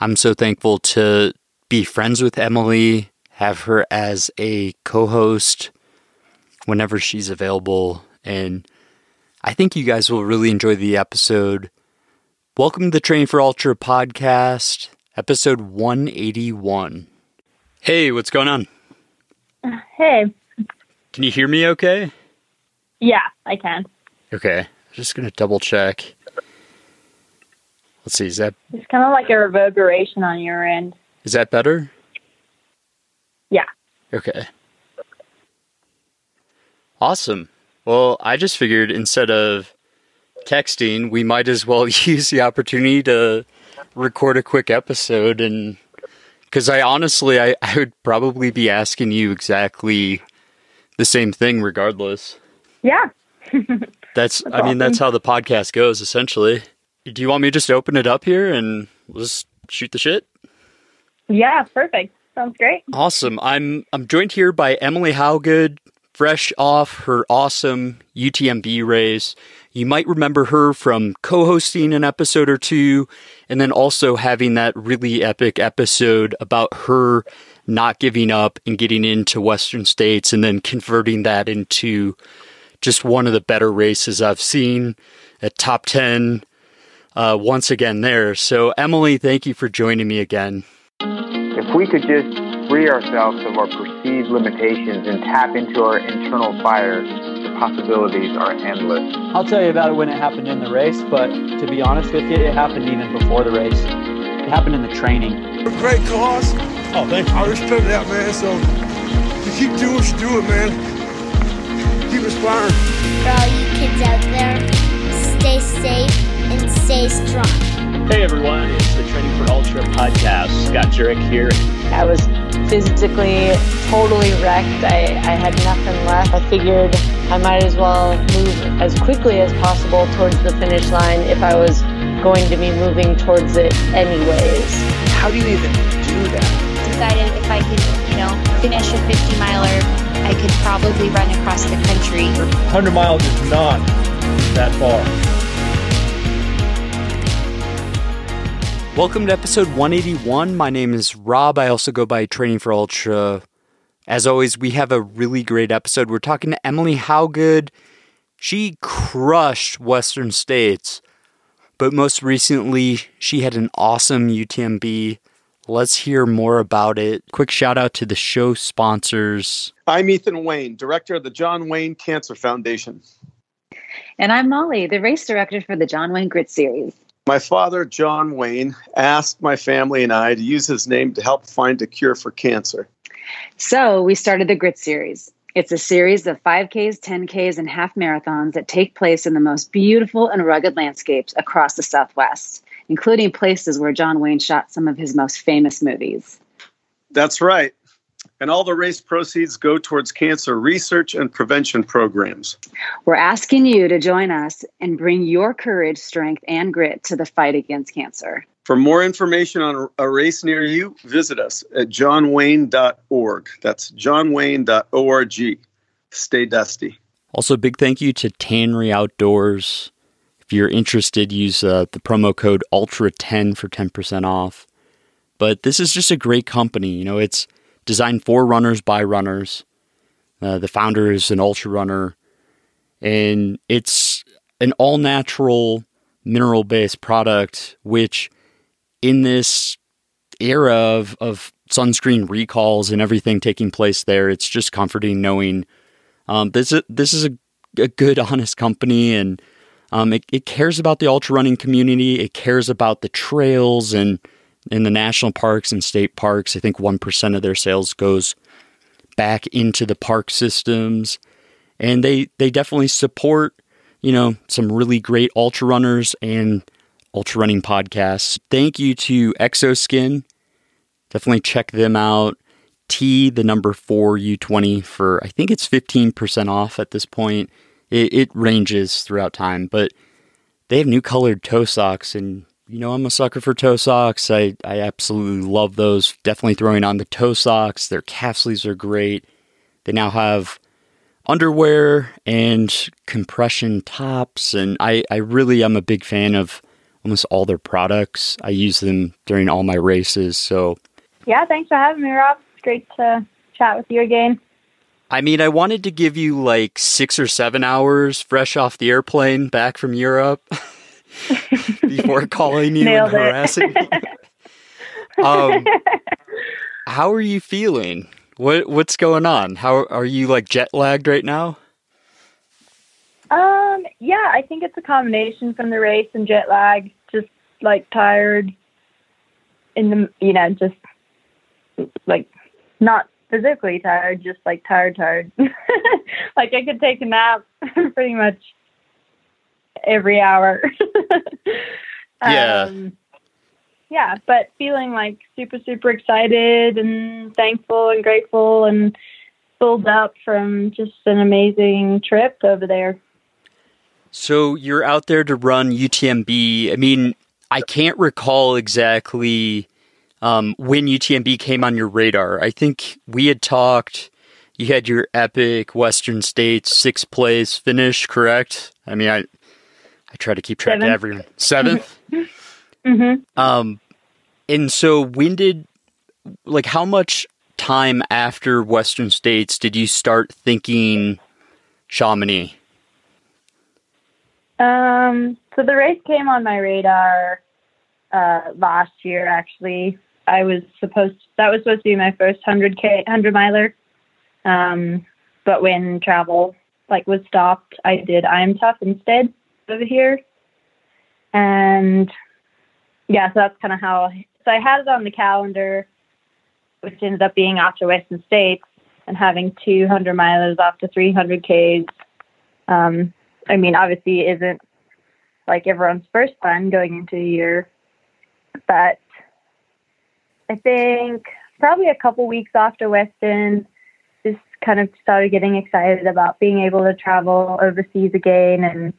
I'm so thankful to be friends with Emily, have her as a co host whenever she's available. And I think you guys will really enjoy the episode. Welcome to the Train for Ultra podcast, episode 181. Hey, what's going on? Hey. Can you hear me okay? Yeah, I can. Okay. I'm just going to double check. Let's see. Is that It's kind of like a reverberation on your end. is that better? Yeah. Okay. Awesome. Well, I just figured instead of texting, we might as well use the opportunity to record a quick episode and because I honestly I, I would probably be asking you exactly the same thing regardless. Yeah. That's, I mean that's how the podcast goes essentially. Do you want me to just open it up here and we'll just shoot the shit? Yeah, perfect. Sounds great. Awesome. I'm I'm joined here by Emily Hawgood, fresh off her awesome UTMB race. You might remember her from co-hosting an episode or two, and then also having that really epic episode about her not giving up and getting into Western states, and then converting that into just one of the better races I've seen at top ten. Uh, once again, there. So, Emily, thank you for joining me again. If we could just free ourselves of our perceived limitations and tap into our internal fire, the possibilities are endless. I'll tell you about it when it happened in the race, but to be honest with you, it happened even before the race. It happened in the training. Great cause. Oh, thank you. I respect that, man. So you keep doing what you're doing, man. Keep inspiring. For all you kids out there, stay safe and stay strong. Hey everyone, it's the Training for Ultra podcast. Scott Jurek here. I was physically totally wrecked. I, I had nothing left. I figured I might as well move as quickly as possible towards the finish line if I was going to be moving towards it anyways. How do you even do that? Decided if I could, you know, finish a 50 miler, I could probably run across the country. 100 miles is not that far. Welcome to episode 181. My name is Rob. I also go by Training for Ultra. As always, we have a really great episode. We're talking to Emily Hawgood. She crushed Western States, but most recently, she had an awesome UTMB. Let's hear more about it. Quick shout out to the show sponsors. I'm Ethan Wayne, director of the John Wayne Cancer Foundation. And I'm Molly, the race director for the John Wayne Grit Series. My father, John Wayne, asked my family and I to use his name to help find a cure for cancer. So we started the Grit Series. It's a series of 5Ks, 10Ks, and half marathons that take place in the most beautiful and rugged landscapes across the Southwest, including places where John Wayne shot some of his most famous movies. That's right. And all the race proceeds go towards cancer research and prevention programs. We're asking you to join us and bring your courage, strength, and grit to the fight against cancer. For more information on a race near you, visit us at johnwayne.org. That's johnwayne.org. Stay dusty. Also, big thank you to Tannery Outdoors. If you're interested, use uh, the promo code ULTRA10 for 10% off. But this is just a great company. You know, it's designed for runners by runners. Uh, the founder is an ultra runner, and it's an all natural mineral based product, which in this era of, of sunscreen recalls and everything taking place there, it's just comforting knowing um, this is, this is a, a good, honest company and um, it, it cares about the ultra running community. It cares about the trails and in the national parks and state parks. I think 1% of their sales goes back into the park systems. And they, they definitely support, you know, some really great ultra runners and ultra running podcasts. Thank you to Xoskin. Definitely check them out. T, the number four U20 for, I think it's 15% off at this point. It, it ranges throughout time, but they have new colored toe socks and you know, I'm a sucker for toe socks. I, I absolutely love those. Definitely throwing on the toe socks. Their calf sleeves are great. They now have underwear and compression tops. And I, I really am a big fan of almost all their products. I use them during all my races. So, yeah, thanks for having me, Rob. It's great to chat with you again. I mean, I wanted to give you like six or seven hours fresh off the airplane back from Europe before calling you Nailed and harassing you. um, how are you feeling? What what's going on? How are you like jet lagged right now? Um, yeah, I think it's a combination from the race and jet lag. Just like tired in the, you know, just like not physically tired, just like tired, tired. like I could take a nap pretty much every hour. yeah. Um, yeah, but feeling like super, super excited and thankful and grateful and filled up from just an amazing trip over there. So you're out there to run UTMB. I mean, I can't recall exactly um, when UTMB came on your radar. I think we had talked. You had your epic Western States sixth place finish, correct? I mean, I I try to keep track Seventh. of everyone. Seventh. Mm-hmm. Um, and so when did like how much time after Western States did you start thinking Chamonix? Um, so the race came on my radar uh, last year. Actually, I was supposed that was supposed to be my first hundred k hundred miler. Um, but when travel like was stopped, I did I'm tough instead over here, and yeah, so that's kind of how. So I had it on the calendar, which ended up being after Western States and having 200 milers after 300 Ks. Um, I mean, obviously, isn't like everyone's first time going into a year, but I think probably a couple weeks after Western, just kind of started getting excited about being able to travel overseas again and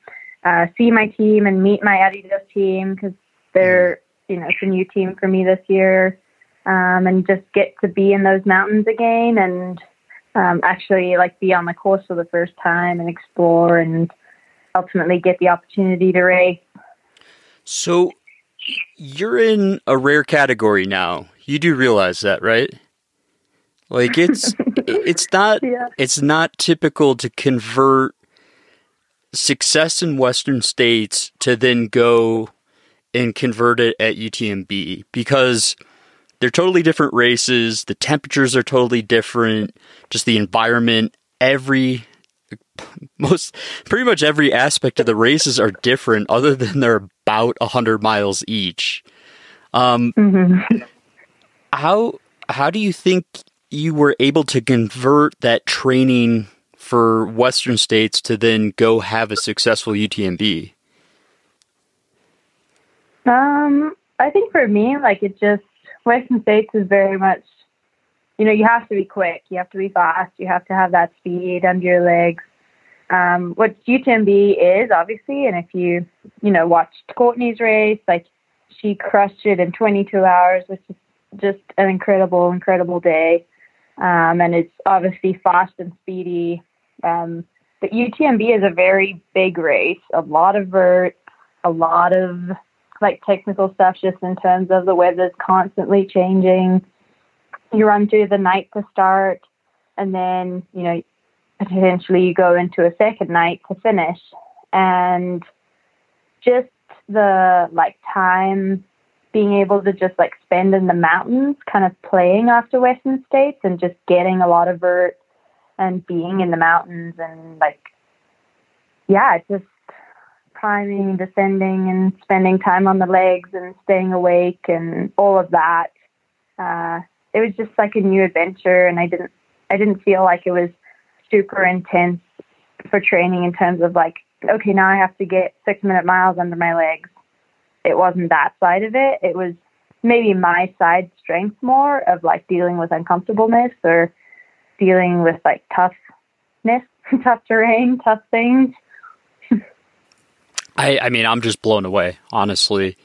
uh, see my team and meet my Adidas team because they're, you know, it's a new team for me this year, um, and just get to be in those mountains again and um, actually like be on the course for the first time and explore and ultimately get the opportunity to race. So you're in a rare category now. You do realize that, right? Like it's it's not Yeah. it's not typical to convert success in western states to then go and convert it at UTMB because they're totally different races, the temperatures are totally different, just the environment, every most pretty much every aspect of the races are different other than they're about 100 miles each. Um Mm-hmm. how how do you think you were able to convert that training for western states to then go have a successful UTMB? Um, I think for me, like it just Western States is very much, you know, you have to be quick, you have to be fast, you have to have that speed under your legs. Um, what UTMB is obviously, and if you, you know, watched Courtney's race, like she crushed it in 22 hours, which is just an incredible, incredible day. Um, and it's obviously fast and speedy. Um, but UTMB is a very big race, a lot of vert, a lot of like technical stuff just in terms of the weather's constantly changing. You run through the night to start and then, you know, potentially you go into a second night to finish. And just the like time being able to just like spend in the mountains kind of playing after Western States and just getting a lot of vert and being in the mountains and like yeah, just climbing, descending, and spending time on the legs and staying awake and all of that. Uh, it was just like a new adventure, and I didn't, I didn't feel like it was super intense for training in terms of like, okay, now I have to get six minute miles under my legs. It wasn't that side of it. It was maybe my side strength more of like dealing with uncomfortableness or dealing with like toughness, tough terrain, tough things. I, I mean, I'm just blown away, honestly.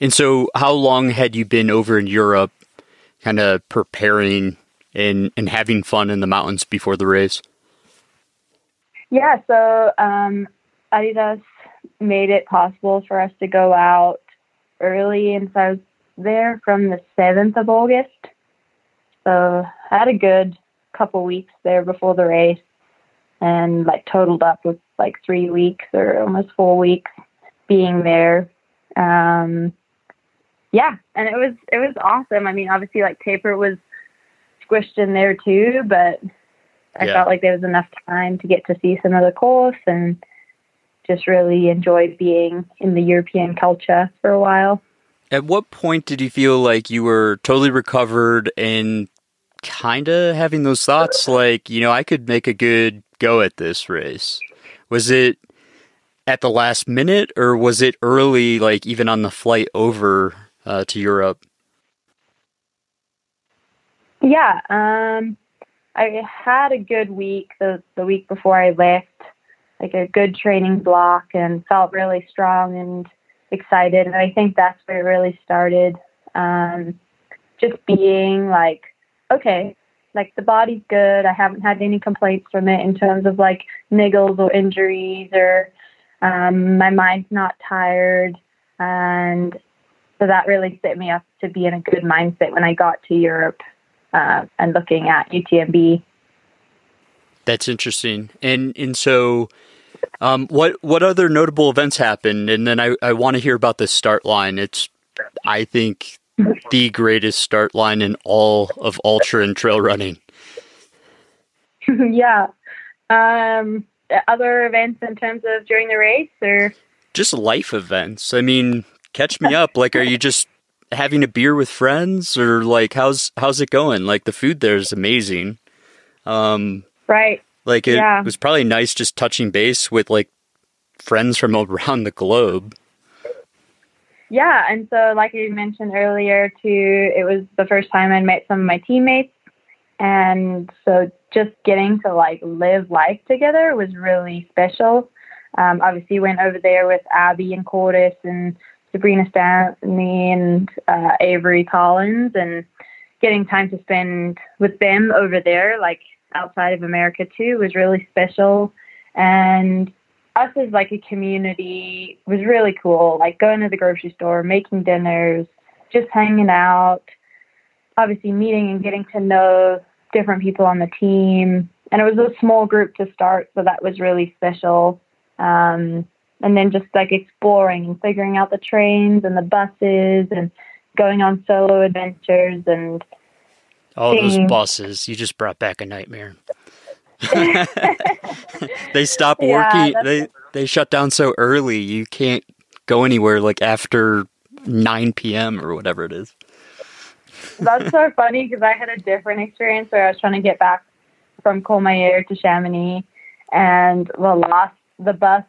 And so, how long had you been over in Europe, kind of preparing and, and having fun in the mountains before the race? Yeah, so um, Adidas made it possible for us to go out early, and so I was there from the 7th of August. So I had a good couple weeks there before the race and like totaled up with like three weeks or almost four weeks being there. Um, yeah, and it was it was awesome. I mean, obviously, like Taper was squished in there too, but I Yeah. felt like there was enough time to get to see some of the course and just really enjoy being in the European culture for a while. At what point did you feel like you were totally recovered and kind of having those thoughts like, you know, I could make a good go at this race? Was it at the last minute or was it early, like even on the flight over uh, to Europe? Yeah, um, I had a good week the the week before I left, like a good training block, and felt really strong and excited. And I think that's where it really started. Um, just being like, okay, like the body's good. I haven't had any complaints from it in terms of like niggles or injuries, or um, my mind's not tired, and so that really set me up to be in a good mindset when I got to Europe uh, and looking at UTMB. That's interesting. And and so um, what what other notable events happened? And then I, I want to hear about the start line. It's I think the greatest start line in all of ultra and trail running. yeah. Um, other events in terms of during the race, or Just life events. I mean, catch me up. Like, are you just having a beer with friends, or like how's how's it going? Like the food there is amazing. Um, right? like it Yeah. was probably nice just touching base with like friends from around the globe. Yeah, and so like you mentioned earlier too, it was the first time I met some of my teammates, and so just getting to like live life together was really special. Um, obviously, went over there with Abby and Cordis and Sabrina Stanley and uh, Avery Collins, and getting time to spend with them over there, like outside of America too, was really special. And us as like a community was really cool. Like going to the grocery store, making dinners, just hanging out, obviously meeting and getting to know different people on the team. And it was a small group to start, so that was really special. Um, and then just like exploring and figuring out the trains and the buses and going on solo adventures and All those buses, you just brought back a nightmare. they stop working. they they shut down so early. You can't go anywhere like after 9 p.m. or whatever it is. That's so funny because I had a different experience where I was trying to get back from Courmayeur to Chamonix, and the last the bus,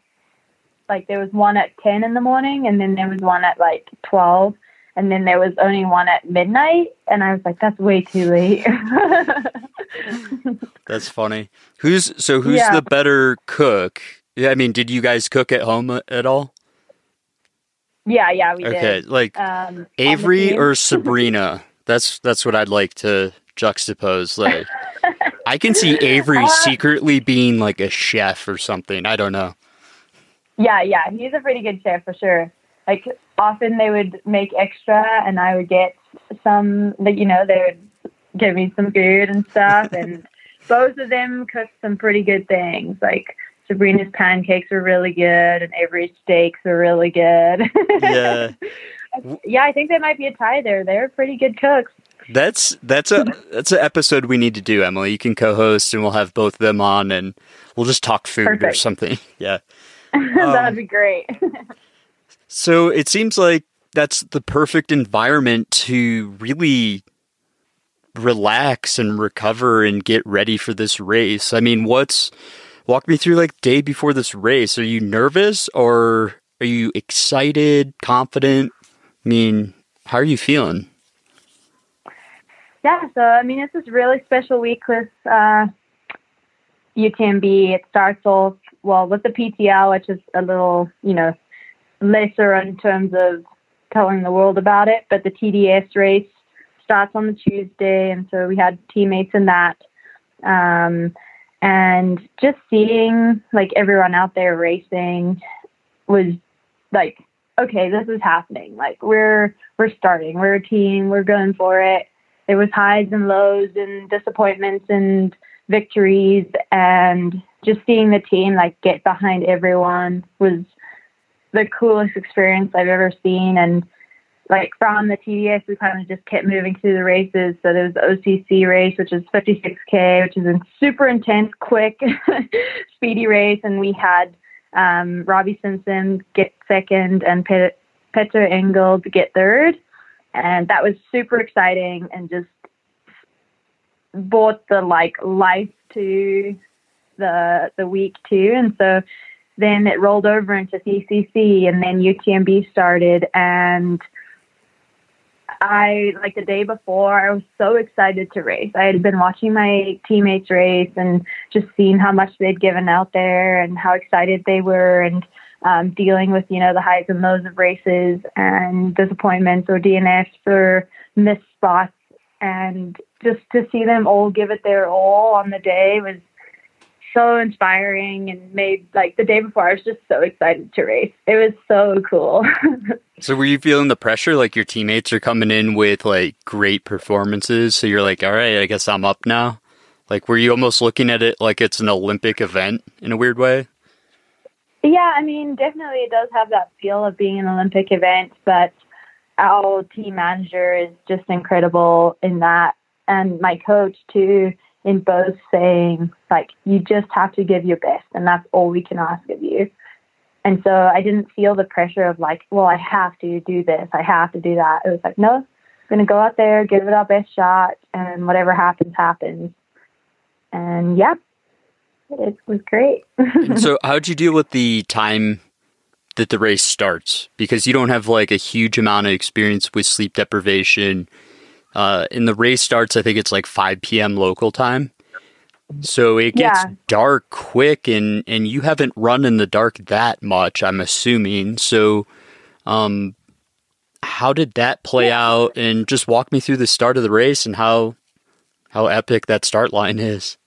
like there was one at ten in the morning, and then there was one at like twelve, and then there was only one at midnight, and I was like, that's way too late. That's funny. Who's so who's Yeah. the better cook? Yeah, I mean, did you guys cook at home at all? yeah, yeah, we did. Okay, like um, Avery or Sabrina? That's that's what I'd like to juxtapose. Like, I can see Avery Uh, secretly being like a chef or something. I don't know. Yeah, yeah, he's a pretty good chef for sure. Like often they would make extra, and I would get some. Like you know, they would give me some food and stuff, and both of them cooked some pretty good things. Like Sabrina's pancakes are really good, and Avery's steaks are really good. Yeah, yeah, I think there might be a tie there. They're pretty good cooks. that's that's a that's an episode we need to do. Emily, you can co-host, and we'll have both of them on, and we'll just talk food or something. Yeah. that Um, be great. So it seems like that's the perfect environment to really relax and recover and get ready for this race. I mean, what's walk me through like day before this race? Are you nervous or are you excited, confident? I mean, how are you feeling? Yeah, so I mean, it's this really special week with uh, UTMB. It starts off well with the PTL, which is a little, you know, lesser in terms of telling the world about it. But the TDS race starts on the Tuesday, and so we had teammates in that. Um, and just seeing like everyone out there racing was like okay, this is happening. Like we're we're starting. We're a team. We're going for it. There was highs and lows and disappointments and victories and just seeing the team like get behind everyone was the coolest experience I've ever seen and like from the TDS, we kind of just kept moving through the races. So there was the OCC race, which is 56K, which is a super intense, quick, speedy race. And we had um, Robbie Simpson get second and Pet- Petter Engdahl get third. And that was super exciting and just brought the like life to the the week too. And so then it rolled over into CCC and then UTMB started and – I like the day before, I was so excited to race. I had been watching my teammates race and just seeing how much they'd given out there and how excited they were and um, dealing with, you know, the highs and lows of races and disappointments or DNFs for missed spots. And just to see them all give it their all on the day was so inspiring and made like the day before I was just so excited to race. It was so cool. so were you feeling the pressure like your teammates are coming in with like great performances so you're like all right, I guess I'm up now? Like were you almost looking at it like it's an Olympic event in a weird way? Yeah, I mean, definitely it does have that feel of being an Olympic event, but our team manager is just incredible in that and my coach too in both saying like you just have to give your best and that's all we can ask of you. And so i didn't feel the pressure of like well i have to do this i have to do that. It was like no i'm going to go out there give it our best shot and whatever happens happens. And yeah it was great. So how'd you deal with the time that the race starts? Because you don't have like a huge amount of experience with sleep deprivation uh, and the race starts, I think it's like 5 p.m. local time. So it gets yeah. dark quick, and, and you haven't run in the dark that much, I'm assuming. So, um, how did that play yeah. out? And just walk me through the start of the race and how how epic that start line is.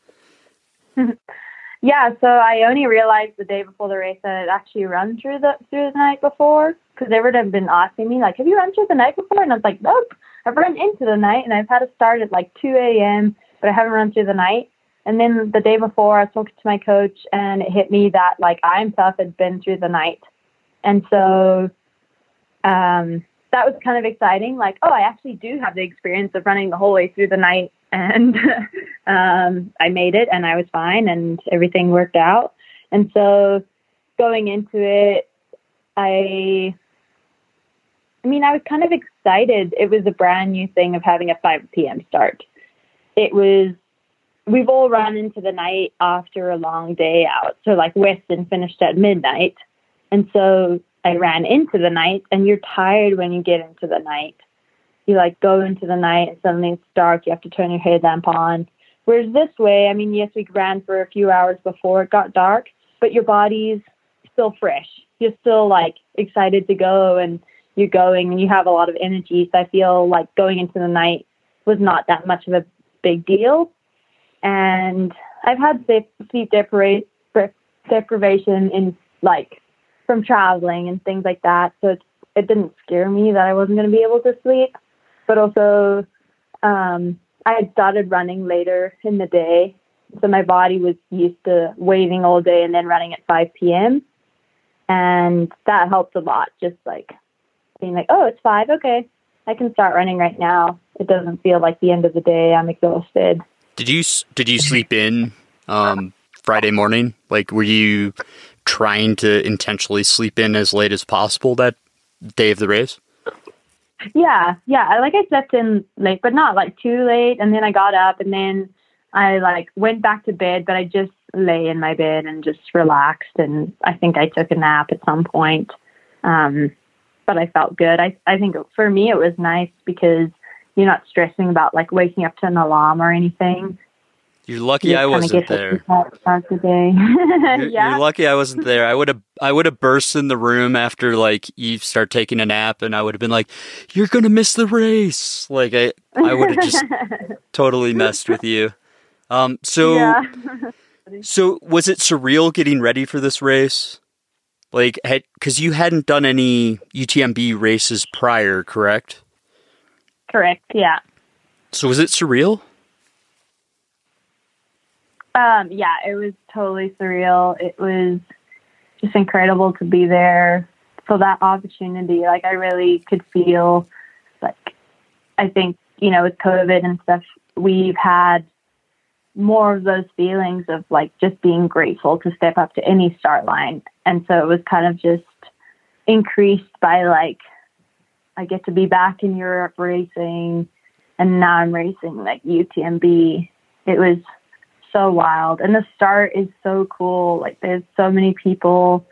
yeah, so I only realized the day before the race that I'd actually run through the through the night before because everyone had been asking me like, "Have you run through the night before?" And I was like, "Nope." I've run into the night and I've had to start at like 2 a.m., but I haven't run through the night. And then the day before, I talking to my coach and it hit me that like I himself had been through the night. And so um, that was kind of exciting. Like, oh, I actually do have the experience of running the whole way through the night. And um, I made it and I was fine and everything worked out. And so going into it, I I mean, I was kind of excited. It was a brand new thing of having a 5 p.m. start. It was, we've all run into the night after a long day out. So, like, Western finished at midnight. And so I ran into the night, and you're tired when you get into the night. You like go into the night, and suddenly it's dark. You have to turn your headlamp on. Whereas this way, I mean, yes, we ran for a few hours before it got dark, but your body's still fresh. You're still like excited to go and you're going and you have a lot of energy. So I feel like going into the night was not that much of a big deal. And I've had sleep deprivation in like from traveling and things like that. So it's, it didn't scare me that I wasn't going to be able to sleep. But also, um, I had started running later in the day. So my body was used to waiting all day and then running at 5 p.m. And that helped a lot, just like being like, oh, it's five. Okay, I can start running right now. It doesn't feel like the end of the day. I'm exhausted. Did you did you sleep in um, Friday morning? Like, were you trying to intentionally sleep in as late as possible that day of the race? Yeah, yeah. Like I slept in late, but not like too late. And then I got up, and then I like went back to bed, but I just lay in my bed and just relaxed. And I think I took a nap at some point. Um, but I felt good. I I think for me it was nice because you're not stressing about like waking up to an alarm or anything. You're lucky you I wasn't there. you're, yeah? you're lucky I wasn't there. I would have I would have burst in the room after like you start taking a nap, and I would have been like, "You're gonna miss the race." Like I I would have just totally messed with you. Um. So yeah. so was it surreal getting ready for this race? Like, had because you hadn't done any UTMB races prior, correct? Correct. Yeah. So was it surreal? Um, yeah, it was totally surreal. It was just incredible to be there for that opportunity. Like I really could feel like I think, you know, with COVID and stuff, we've had more of those feelings of like just being grateful to step up to any start line. And so it was kind of just increased by like I get to be back in Europe racing and now I'm racing like UTMB. It was so wild. And the start is so cool. Like there's so many people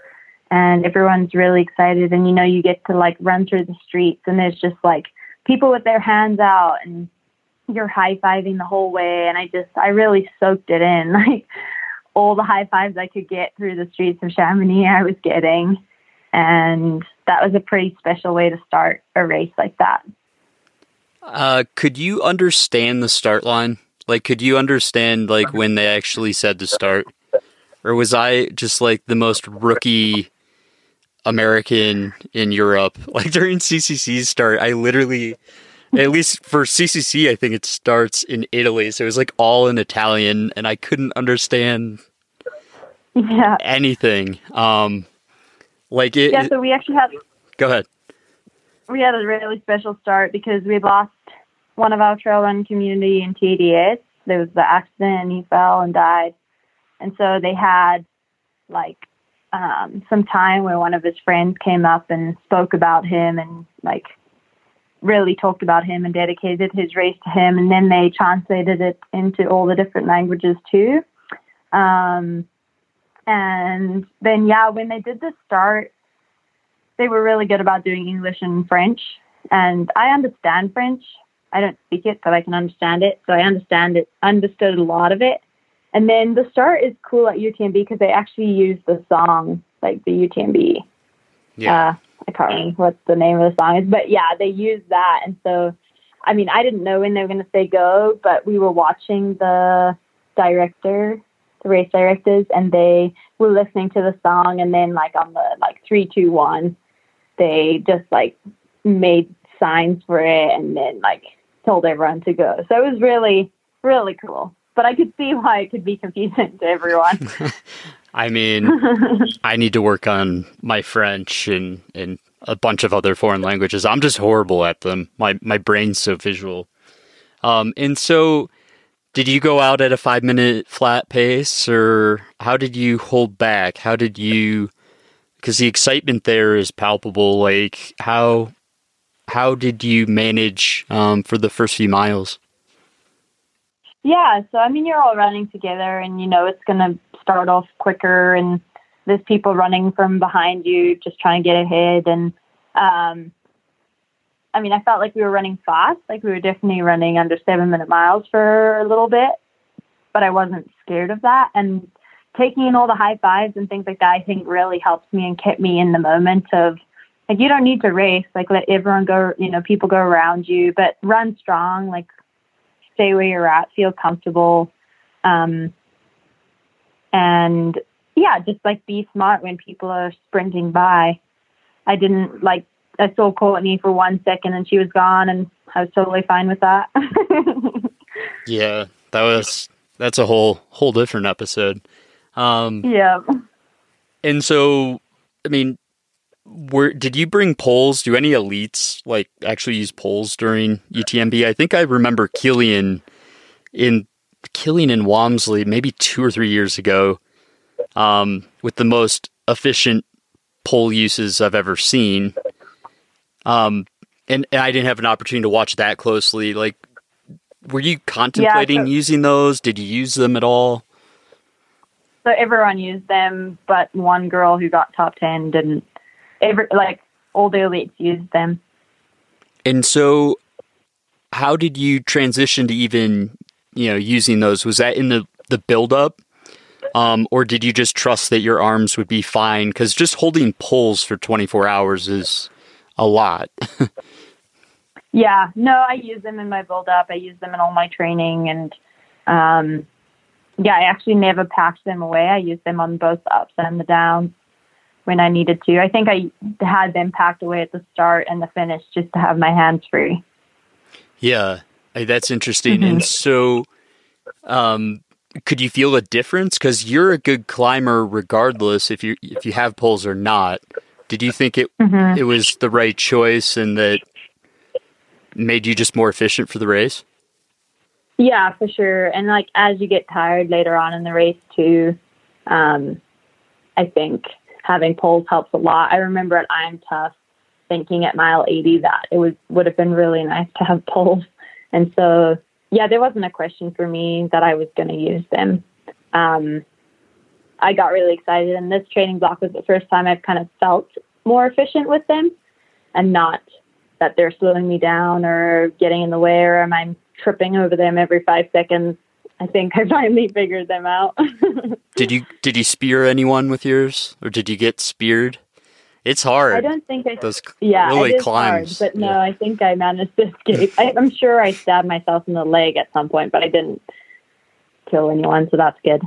and everyone's really excited and you know you get to like run through the streets and there's just like people with their hands out and you're high fiving the whole way and I just I really soaked it in. Like all the high fives I could get through the streets of Chamonix I was getting. And that was a pretty special way to start a race like that. Uh, could you understand the start line? Like, could you understand like when they actually said to start, or was I just like the most rookie American in Europe? Like during CCC's start, I literally, at least for CCC, I think it starts in Italy, so it was like all in Italian, and I couldn't understand yeah. anything. Um, like it. Yeah, so we actually had. Go ahead. We had a really special start because we lost one of our trail run community in TDS. There was the accident and he fell and died. And so they had like um, some time where one of his friends came up and spoke about him and like really talked about him and dedicated his race to him. And then they translated it into all the different languages too. Um, and then, yeah, when they did the start, they were really good about doing English and French. And I understand French. I don't speak it, but I can understand it. So I understand it, understood a lot of it. And then the start is cool at UTMB because they actually use the song, like the UTMB. Yeah. Uh, I can't remember what the name of the song is, but yeah, they use that. And so, I mean, I didn't know when they were going to say go, but we were watching the director, the race directors, and they were listening to the song. And then, like, on the like three, two, one, they just like made signs for it and then like told everyone to go. So it was really, really cool. But I could see why it could be confusing to everyone. I mean, I need to work on my French and, and a bunch of other foreign languages. I'm just horrible at them. My my brain's so visual. Um, and so, did you go out at a five minute flat pace, or how did you hold back? How did you? Because the excitement there is palpable. Like how how did you manage um, for the first few miles? Yeah, so I mean, you're all running together, and you know it's going to start off quicker, and there's people running from behind you, just trying to get ahead. And um, I mean, I felt like we were running fast, like we were definitely running under seven minute miles for a little bit, but I wasn't scared of that. And taking in all the high fives and things like that, I think really helped me and kept me in the moment of like you don't need to race, like let everyone go, you know, people go around you, but run strong, like stay where you're at, feel comfortable. Um, and yeah, just like be smart when people are sprinting by. I didn't like, I saw Courtney for one second and she was gone and I was totally fine with that. yeah, that was, that's a whole, whole different episode. Um, yeah. And so, I mean, were did you bring poles? Do any elites like actually use poles during UTMB? I think I remember Kilian in Kilian in Walmsley maybe two or three years ago, um, with the most efficient pole uses I've ever seen. Um, and, and I didn't have an opportunity to watch that closely. Like, were you contemplating Yeah, so- using those? Did you use them at all? so everyone used them, but one girl who got top 10 didn't. Every, like all the elites used them. And so, how did you transition to even, you know, using those? Was that in the the build up, um, or did you just trust that your arms would be fine? Because just holding poles for twenty four hours is a lot. Yeah, no, I use them in my build up. I use them in all my training, and um, yeah, I actually never packed them away. I use them on both the ups and the downs. When I needed to. I think I had them packed away at the start and the finish just to have my hands free. Yeah, that's interesting. Mm-hmm. And so, um, could you feel a difference? Because you're a good climber, regardless if you if you have poles or not. Did you think it mm-hmm. it was the right choice and that made you just more efficient for the race? Yeah, for sure. And like as you get tired later on in the race too, um, I think having poles helps a lot. I remember at I'm Tough thinking at mile 80 that it would would have been really nice to have poles. And so, yeah, there wasn't a question for me that I was going to use them. Um, I got really excited, and this training block was the first time I've kind of felt more efficient with them, and not that they're slowing me down or getting in the way, or am I tripping over them every five seconds. I think I finally figured them out. did you did you spear anyone with yours, or did you get speared? It's hard. I don't think I. Those yeah, really it is climbs. hard, but no, yeah. I think I managed to escape. I, I'm sure I stabbed myself in the leg at some point, but I didn't kill anyone, so that's good.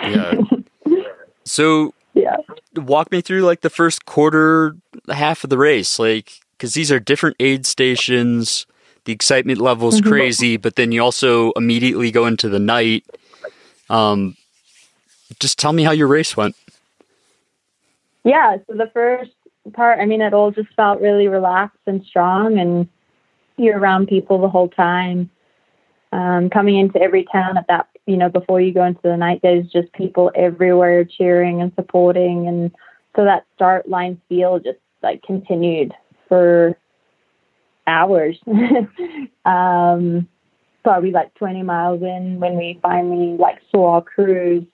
Yeah. so yeah, walk me through like the first quarter, half of the race, like because these are different aid stations the excitement level is mm-hmm. crazy, but then you also immediately go into the night. Um, just tell me how your race went. Yeah, so the first part, I mean, it all just felt really relaxed and strong, and you're around people the whole time. Um, coming into every town at that, you know, before you go into the night, there's just people everywhere cheering and supporting, and so that start line feel just like continued for hours. um, probably like 20 miles in when we finally like saw our crews.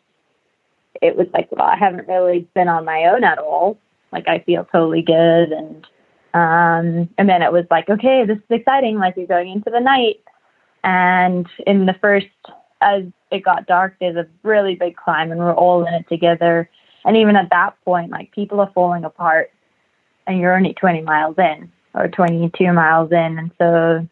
It was like, well, I haven't really been on my own at all. Like I feel totally good. And, um, and then it was like, okay, this is exciting. Like you're going into the night. And in the first, as it got dark, there's a really big climb and we're all in it together. And even at that point, like people are falling apart and you're only 20 miles in or 22 miles in. And so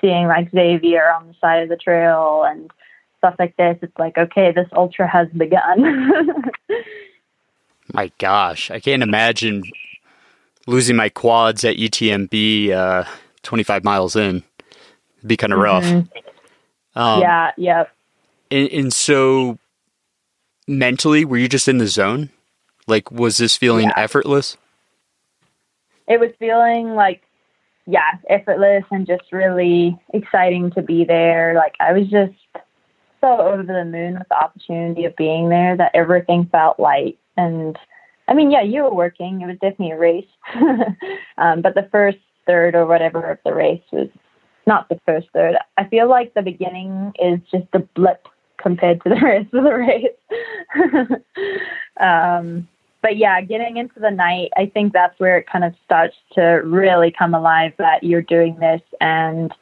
seeing like Xavier on the side of the trail and stuff like this, it's like, okay, this ultra has begun. my gosh, I can't imagine losing my quads at UTMB uh, 25 miles in. It'd be kind of rough. Mm-hmm. Um, yeah, yeah. And, and, so mentally, were you just in the zone? Like, was this feeling yeah. effortless? It was feeling like yeah effortless and just really exciting to be there. Like i was just so over the moon with the opportunity of being there that everything felt light. And i mean yeah you were working. It was definitely a race. Um, but the first third or whatever of the race was not the first third. I feel like the beginning is just a blip compared to the rest of the race. Um, but yeah, getting into the night, I think that's where it kind of starts to really come alive that you're doing this and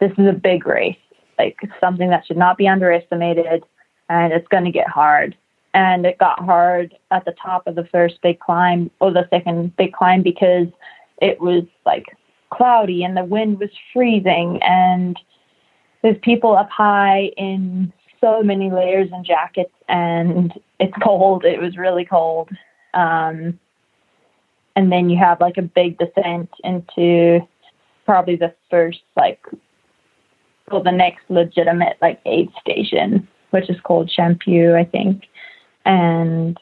this is a big race, like something that should not be underestimated and it's going to get hard. And it got hard at the top of the first big climb or the second big climb because it was like cloudy and the wind was freezing and there's people up high in so many layers and jackets and it's cold. It was really cold. Um, and then you have like a big descent into probably the first like well the next legitimate like aid station which is called Chapieux I think. And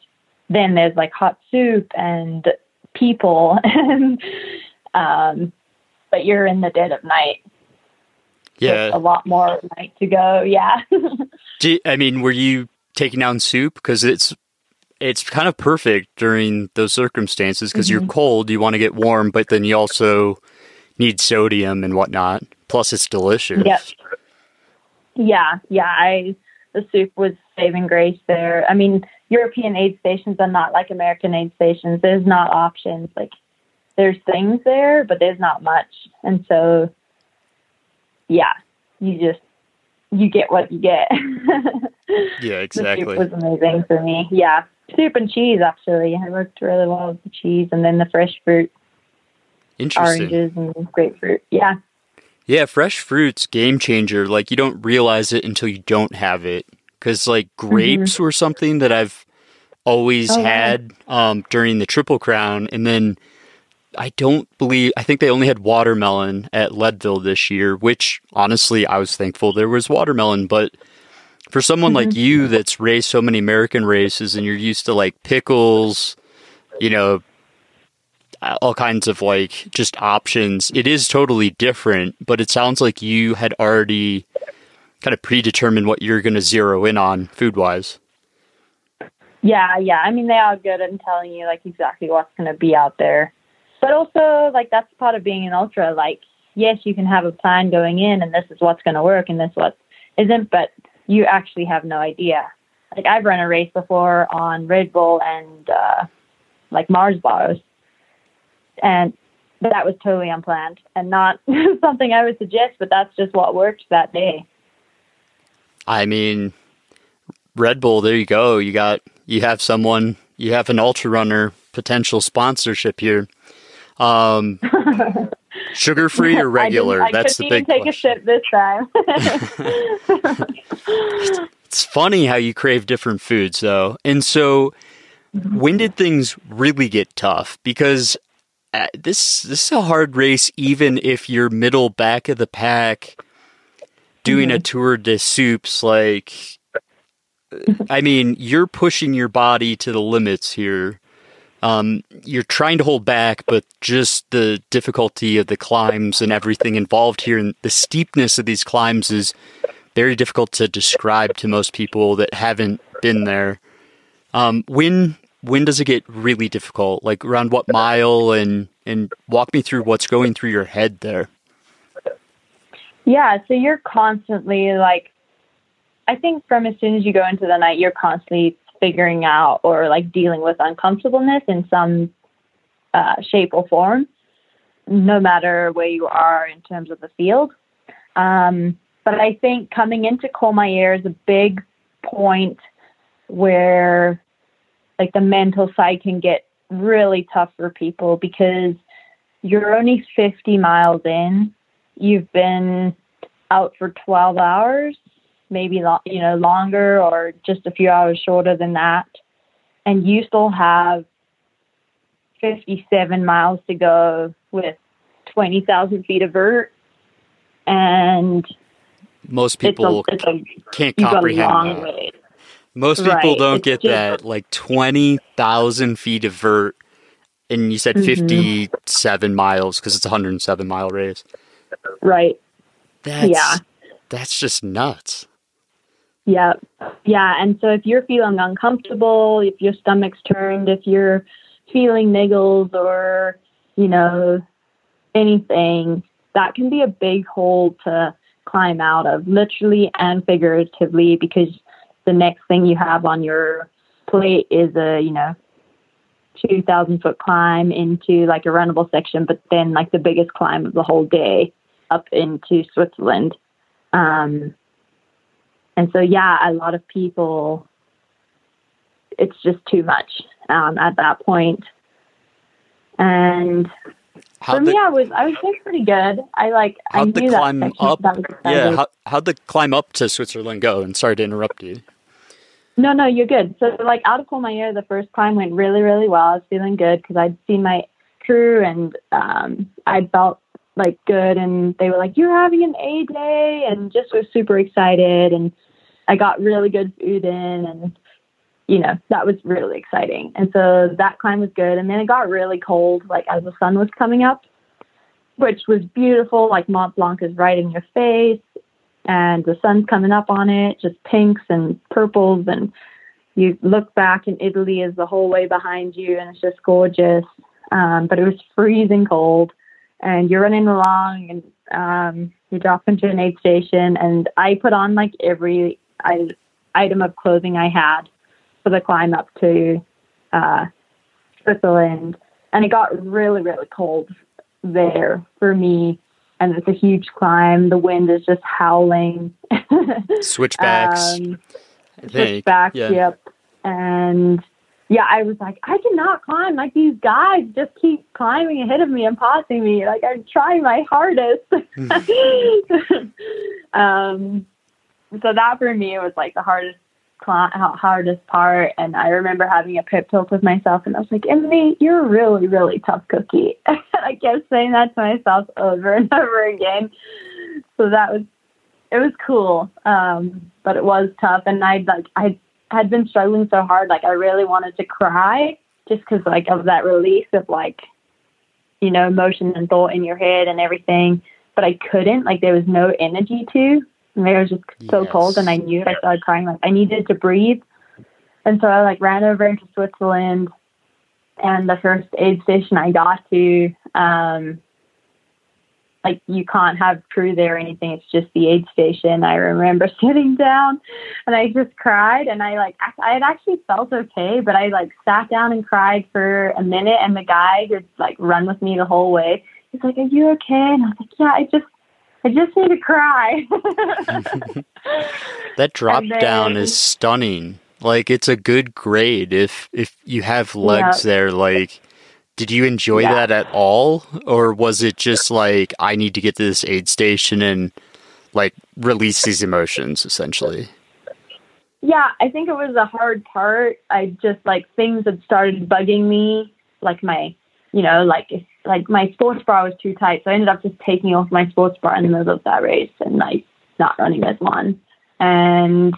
then there's like hot soup and people. And um but you're in the dead of night. Yeah. a lot more night to go yeah. You, I mean were you taking down soup? Because it's it's kind of perfect during those circumstances because mm-hmm. you're cold, you want to get warm, but then you also need sodium and whatnot. Plus, it's delicious. Yep. Yeah, yeah. I the soup was saving grace there. I mean, European aid stations are not like American aid stations. There's not options. Like there's things there, but there's not much. And so, yeah, you just you get what you get. yeah, exactly. Soup was amazing for me. Yeah soup and cheese actually. It worked really well with the cheese and then the fresh fruit. Interesting. Oranges and grapefruit. Yeah. Yeah, fresh fruit's game changer. Like you don't realize it until you don't have it. Cause like grapes mm-hmm. were something that I've always Oh, had um, during the Triple Crown, and then I don't believe I think they only had watermelon at Leadville this year, which honestly I was thankful there was watermelon, but for someone like Mhm. you that's raced so many American races and you're used to like pickles, you know, all kinds of like just options, it is totally different, but it sounds like you had already kind of predetermined what you're going to zero in on food wise. Yeah, yeah. I mean, they are good at telling you like exactly what's going to be out there. But also, like that's part of being an ultra. Like, yes, you can have a plan going in, and this is what's going to work, and this what isn't. But you actually have no idea. Like I've run a race before on Red Bull and uh, like Mars bars, and that was totally unplanned and not something I would suggest. But that's just what worked that day. I mean, Red Bull, there you go. You got you have someone, you have an ultra runner potential sponsorship here. Um, sugar free or regular? I I That's the big even take question. a sip this time. It's funny how you crave different foods, though. And so, when did things really get tough? Because uh, this this is a hard race, even if you're middle back of the pack, doing a tour de soups. Like, I mean, you're pushing your body to the limits here. Um, you're trying to hold back, but just the difficulty of the climbs and everything involved here, and the steepness of these climbs is very difficult to describe to most people that haven't been there. Um, when when does it get really difficult? Like around what mile? And and walk me through what's going through your head there. Yeah, so you're constantly like, I think from as soon as you go into the night, you're constantly figuring out or like dealing with uncomfortableness in some uh, shape or form, no matter where you are in terms of the field. Um, but I think coming into Courmayeur is a big point where like the mental side can get really tough for people because you're only 50 miles in you've been out for 12 hours, maybe you know longer or just a few hours shorter than that, and you still have 57 miles to go with 20,000 feet of vert, and Most it's a, people it's a, can't you've got a comprehend that. Most people Right, don't it's get just- that. Like twenty thousand feet of vert, and you said Mhm. fifty-seven miles because it's a hundred and seven mile race. Right. That's Yeah. that's just nuts. Yeah. Yeah. And so if you're feeling uncomfortable, if your stomach's turned, if you're feeling niggles or, you know, anything, that can be a big hole to climb out of, literally and figuratively, because the next thing you have on your plate is a, you know, 2,000 foot climb into like a runnable section, but then like the biggest climb of the whole day up into Switzerland. Um, and so, yeah, a lot of people, it's just too much um, at that point. And How'd for me, I was I was doing pretty good. I like I How'd the knew that climb section, up? that Yeah, how, how'd the climb up to Switzerland go? And sorry to interrupt you. No, no, you're good. So, like, out of Courmayeur, the first climb went really, really well. I was feeling good because I'd seen my crew and um, I felt like good. And they were like, "You're having an A day," and just was super excited. And I got really good food in, and you know that was really exciting. And so that climb was good. And then it got really cold, like as the sun was coming up, which was beautiful. Like Mont Blanc is right in your face and the sun's coming up on it, just pinks and purples, and you look back and Italy is the whole way behind you, and it's just gorgeous. Um, but it was freezing cold, and you're running along, and um, you drop into an aid station, and I put on like every item of clothing I had for the climb up to uh, Switzerland, and it got really, really cold there for me and it's a huge climb. The wind is just howling. Switchbacks. Um, switchbacks, yeah. yep. And yeah, I was like, I cannot climb. Like these guys just keep climbing ahead of me and passing me. Like I'm trying my hardest. um, so that for me was like the hardest hardest part. And I remember having a pep talk with myself, and I was like, Emily, you're a really, really tough cookie. I kept saying that to myself over and over again. So that was, it was cool. Um, but it was tough. And I'd like, I had been struggling so hard. Like, I really wanted to cry just because, like, of that release of, like, you know, emotion and thought in your head and everything. But I couldn't, like, there was no energy to. And it was just so yes. cold, and I knew it. I started crying. Like I needed to breathe, and so I like ran over into Switzerland. And the first aid station I got to, um, like you can't have crew there or anything. It's just the aid station. I remember sitting down, and I just cried. And I like I had actually felt okay, but I like sat down and cried for a minute. And the guy who'd like run with me the whole way, he's like, "Are you okay?" And I was like, "Yeah, I just." I just need to cry. that drop then, down is stunning. Like it's a good grade if if you have legs yeah. there like did you enjoy yeah. that at all or was it just like I need to get to this aid station and like release these emotions essentially? Yeah, I think it was a hard part. I just like things had started bugging me, like my, you know, like if, like my sports bra was too tight, so I ended up just taking off my sports bra in the middle of that race and like not running as one. And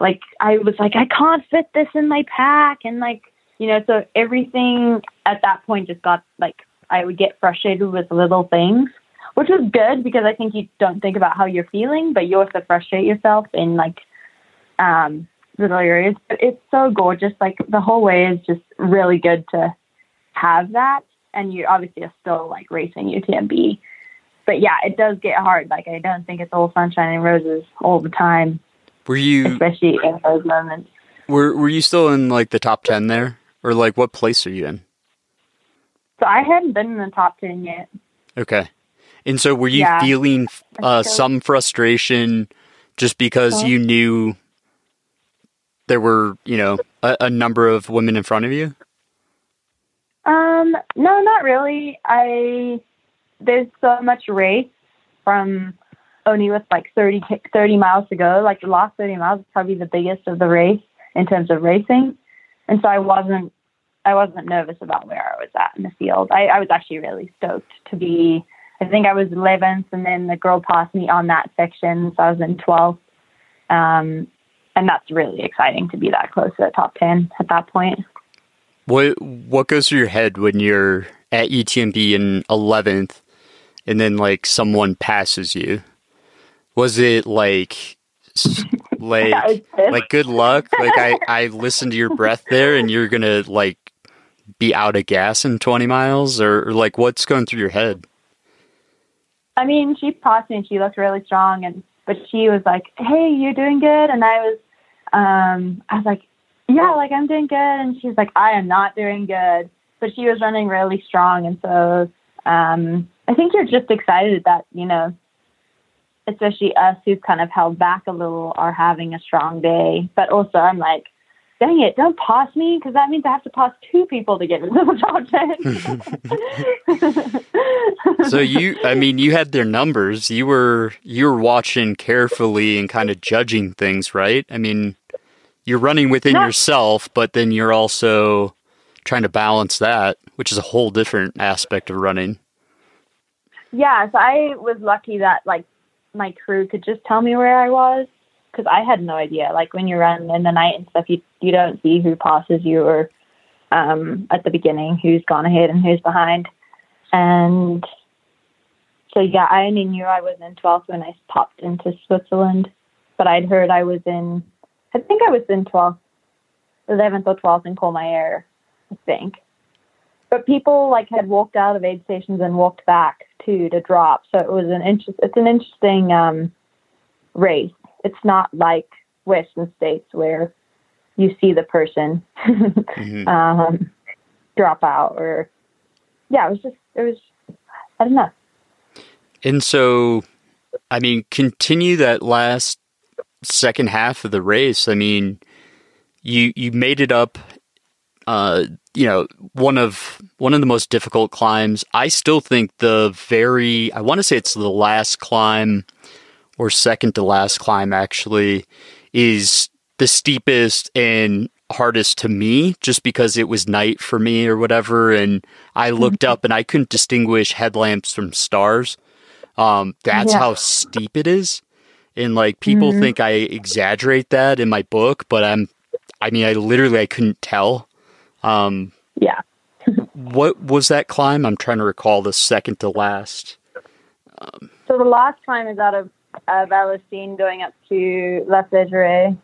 like I was like, I can't fit this in my pack, and like you know, so everything at that point just got like I would get frustrated with little things, which was good because I think you don't think about how you're feeling, but you also frustrate yourself in like um little areas. But it's so gorgeous. Like the whole way is just really good to have that and you obviously are still like racing UTMB. But yeah, it does get hard. Like I don't think it's all sunshine and roses all the time. Were you especially in those moments? Were Were you still in like the top ten there, or like what place are you in? So I hadn't been in the top ten yet. Okay, and so were you yeah. feeling uh, some frustration just because you knew there were you know a, a number of women in front of you? Um, no, not really. I there's so much race from only with like 30, 30 miles to go. Like the last 30 miles is probably the biggest of the race in terms of racing. And so I wasn't, I wasn't nervous about where I was at in the field. I, I was actually really stoked to be, I think I was 11th and then the girl passed me on that section. So I was in 12th. Um, and that's really exciting to be that close to the top 10 at that point. What what goes through your head when you're at UTMB in eleventh, and then like someone passes you? Was it like like like good luck? Like I I listened to your breath there, and you're gonna like be out of gas in twenty miles, or, or like what's going through your head? I mean, she passed me, and she looked really strong, and but she was like, "Hey, you're doing good," and I was um I was like, yeah, like I'm doing good. And she's like, I am not doing good. But she was running really strong. And so um, I think you're just excited that, you know, especially us who've kind of held back a little are having a strong day. But also, I'm like, dang it, don't pass me because that means I have to pass two people to get into the top 10. so you, I mean, you had their numbers. You were, you were watching carefully and kind of judging things, right? I mean, you're running within yourself, but then you're also trying to balance that, which is a whole different aspect of running. Yeah, so I was lucky that like my crew could just tell me where I was because I had no idea. Like when you run in the night and stuff, you you don't see who passes you or um, at the beginning who's gone ahead and who's behind. And so yeah, I only knew I was in 12th when I popped into Switzerland, but I'd heard I was in I think I was in 12th, 11th or 12th in Courmayeur, I think. But people like had walked out of aid stations and walked back too to drop. So it was an interest. It's an interesting um, race. It's not like Western states where you see the person mm-hmm. um, drop out or yeah. It was just it was I don't know. And so, I mean, continue that last second half of the race, I mean, you you made it up. Uh, you know, one of one of the most difficult climbs. I still think the very I want to say it's the last climb or second to last climb actually is the steepest and hardest to me just because it was night for me or whatever and I looked up and I couldn't distinguish headlamps from stars. Um that's Yeah. how steep it is. And like people Mhm. think I exaggerate that in my book, but I'm I mean I literally I couldn't tell. Um Yeah. what was that climb? I'm trying to recall the second to last. Um, So the last climb is out of of Vallorcine going up to La Cedre.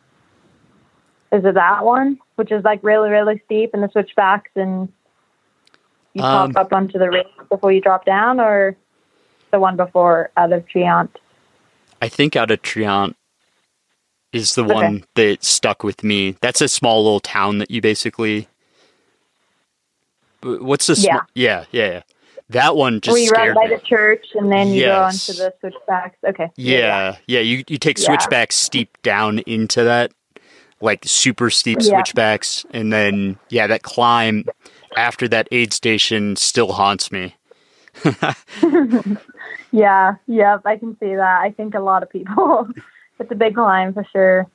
Is it that one? Which is like really, really steep and the switchbacks and you Um, pop up onto the ridge before you drop down or the one before out of Trient? I think out of Trient is the Okay. one that stuck with me. That's a small little town that you basically. What's the? sm- Yeah. yeah, yeah, yeah. That one just Where you run by me. the church and then you Yes. go onto the switchbacks. Okay. Yeah, yeah. You you take Yeah. switchbacks steep down into that, like super steep Yeah. switchbacks, and then yeah, that climb after that aid station still haunts me. Yeah, yep, I can see that. I think a lot of people. it's a big climb for sure.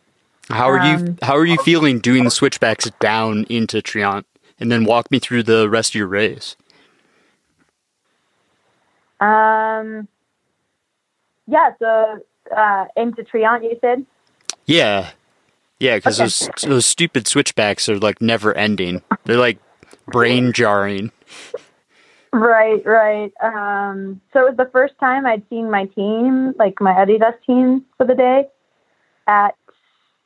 How are you? Um, How are you feeling doing the switchbacks down into Trient, and then walk me through the rest of your race? Um, yeah, so uh, into Trient, you said? Yeah, yeah, because Okay. those those stupid switchbacks are like never ending. They're like brain jarring. Right, right. Um, so it was the first time I'd seen my team, like my Adidas team for the day, at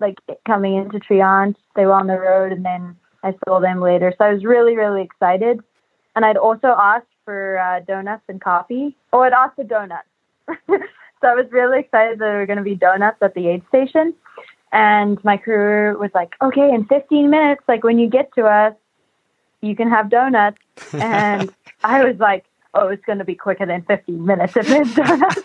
like coming into Trient. They were on the road, and then I saw them later. So I was really, really excited. And I'd also asked for uh, donuts and coffee. Oh, I'd asked for donuts. so I was really excited that there were going to be donuts at the aid station. And my crew was like, okay, in 15 minutes, like when you get to us, you can have donuts. And I was like, oh, it's going to be quicker than 15 minutes if there's donuts.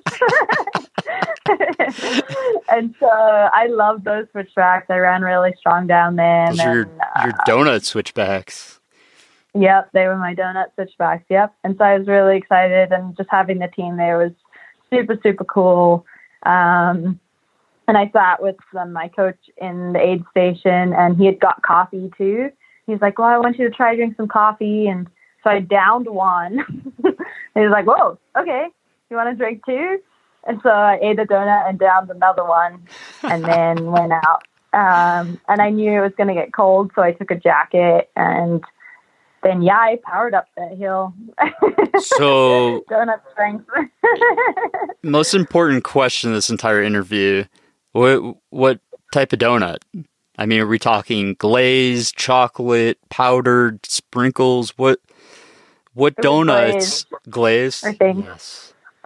and so I love those switchbacks. I ran really strong down there. And Those are your, then, uh, donut switchbacks. Yep, they were my donut switchbacks. Yep. And so I was really excited, and just having the team there was super, super cool. Um, and I sat with um, my coach in the aid station, and he had got coffee too. He's like, "Well, I want you to try drink some coffee," and so I downed one. he was like, "Whoa, okay, you want to drink two?" And so I ate a donut and downed another one, and then went out. Um, and I knew it was going to get cold, so I took a jacket and then yeah, I powered up that hill. So, Donut strength. most important question this entire interview: what what type of donut? I mean, are we talking glazed, chocolate, powdered, sprinkles? What what It donuts? Glazed. I think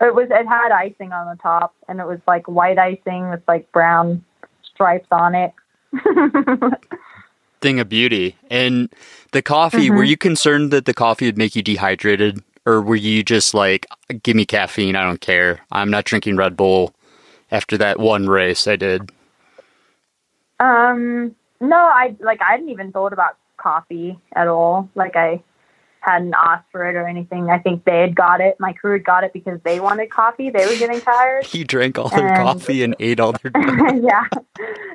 it was. It had icing on the top, and it was like white icing with like brown stripes on it. thing of beauty. And the coffee, were Mhm. you concerned that the coffee would make you dehydrated? Or were you just like, give me caffeine, I don't care. I'm not drinking Red Bull after that one race I did. Um, no, I like I hadn't even thought about coffee at all. Like I hadn't asked for it or anything. I think they had got it. My crew had got it because they wanted coffee. They were getting tired. he drank all their And- coffee and ate all their yeah,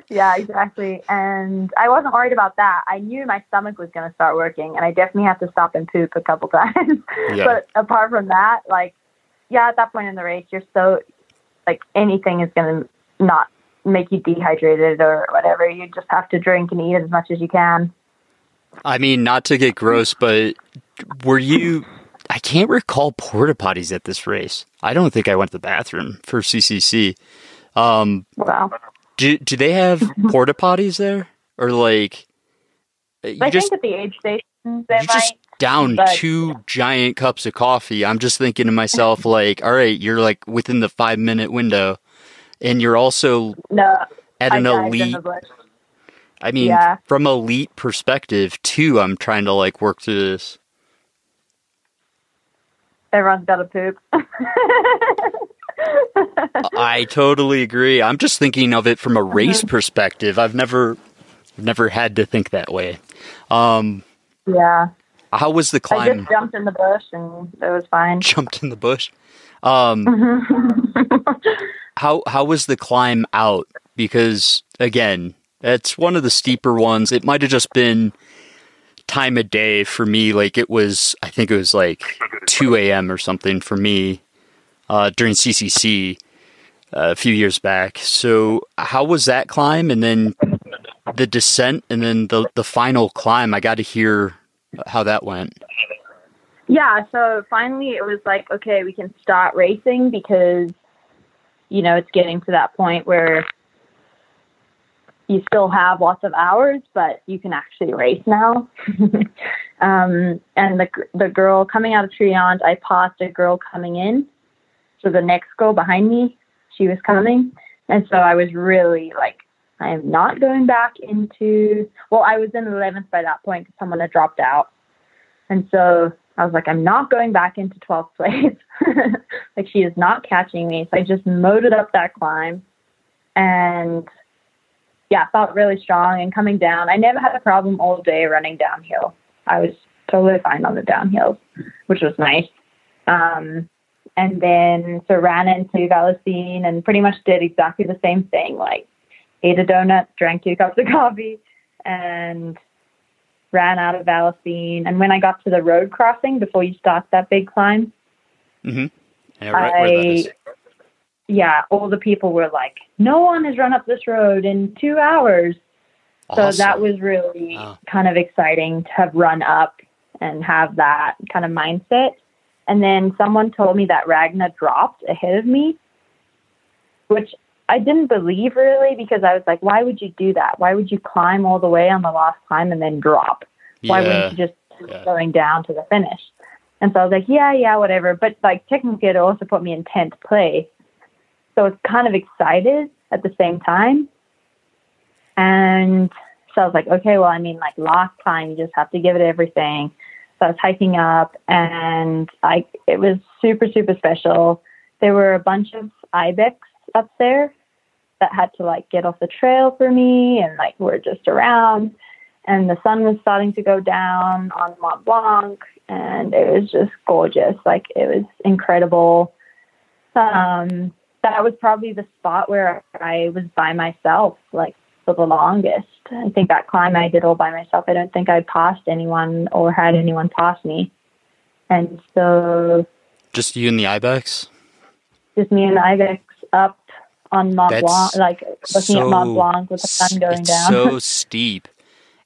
yeah, exactly. And I wasn't worried about that. I knew my stomach was going to start working, and I definitely had to stop and poop a couple times. Yeah. But apart from that, like, yeah, at that point in the race, you're so like anything is going to not make you dehydrated or whatever. You just have to drink and eat as much as you can. I mean, not to get gross, but were you? I can't recall porta potties at this race. I don't think I went to the bathroom for CCC. Um, wow. Do do they have porta potties there, or like you I just think at the age station they you just down but- two giant cups of coffee? I'm just thinking to myself, like, all right, you're like within the five minute window, and you're also No, at an in elite. I mean, Yeah. from elite perspective too, I'm trying to like work through this. Everyone's got to poop. I totally agree. I'm just thinking of it from a race Uh-huh. perspective. I've never, never had to think that way. Um, yeah. how was the climb? I just jumped in the bush and it was fine. Jumped in the bush. Um, how how was the climb out? Because again, It's one of the steeper ones. It might have just been time of day for me. Like it was, I think it was like 2 a.m. or something for me uh, during CCC uh, a few years back. So, how was that climb? And then the descent, and then the the final climb. I got to hear how that went. Yeah, so finally it was like, okay, we can start racing because, you know, it's getting to that point where you still have lots of hours, but you can actually race now. um, and the the girl coming out of Trient, I passed a girl coming in. So the next girl behind me, she was coming, and so I was really like, I am not going back into. Well, I was in 11th by that point because someone had dropped out, and so I was like, I'm not going back into 12th place. like she is not catching me. So I just motored up that climb, and yeah, felt really strong and coming down. I never had a problem all day running downhill. I was totally fine on the downhills, which was nice. Um, and then so ran into Vallorcine and pretty much did exactly the same thing. Like ate a donut, drank two cups of coffee, and ran out of Vallorcine. And when I got to the road crossing before you start that big climb, mm-hmm. yeah, right, I yeah, all the people were like, no one has run up this road in two hours. Awesome. So that was really wow. kind of exciting to have run up and have that kind of mindset. And then someone told me that Ragna dropped ahead of me, which I didn't believe really because I was like, why would you do that? Why would you climb all the way on the last climb and then drop? Yeah. Why wouldn't you just yeah. going down to the finish? And so I was like, yeah, yeah, whatever. But like technically it also put me in 10th place. So it's kind of excited at the same time. And so I was like, okay, well, I mean, like last time, you just have to give it everything. So I was hiking up, and I it was super super special. There were a bunch of ibex up there that had to like get off the trail for me, and like were just around. And the sun was starting to go down on Mont Blanc, and it was just gorgeous. Like it was incredible. Um, that was probably the spot where I was by myself, like for the longest. I think that climb I did all by myself. I don't think I passed anyone or had anyone pass me. And so. Just you and the Ibex? Just me and the Ibex up on Mont That's Blanc, like looking so, at Mont Blanc with the sun going it's down. so steep.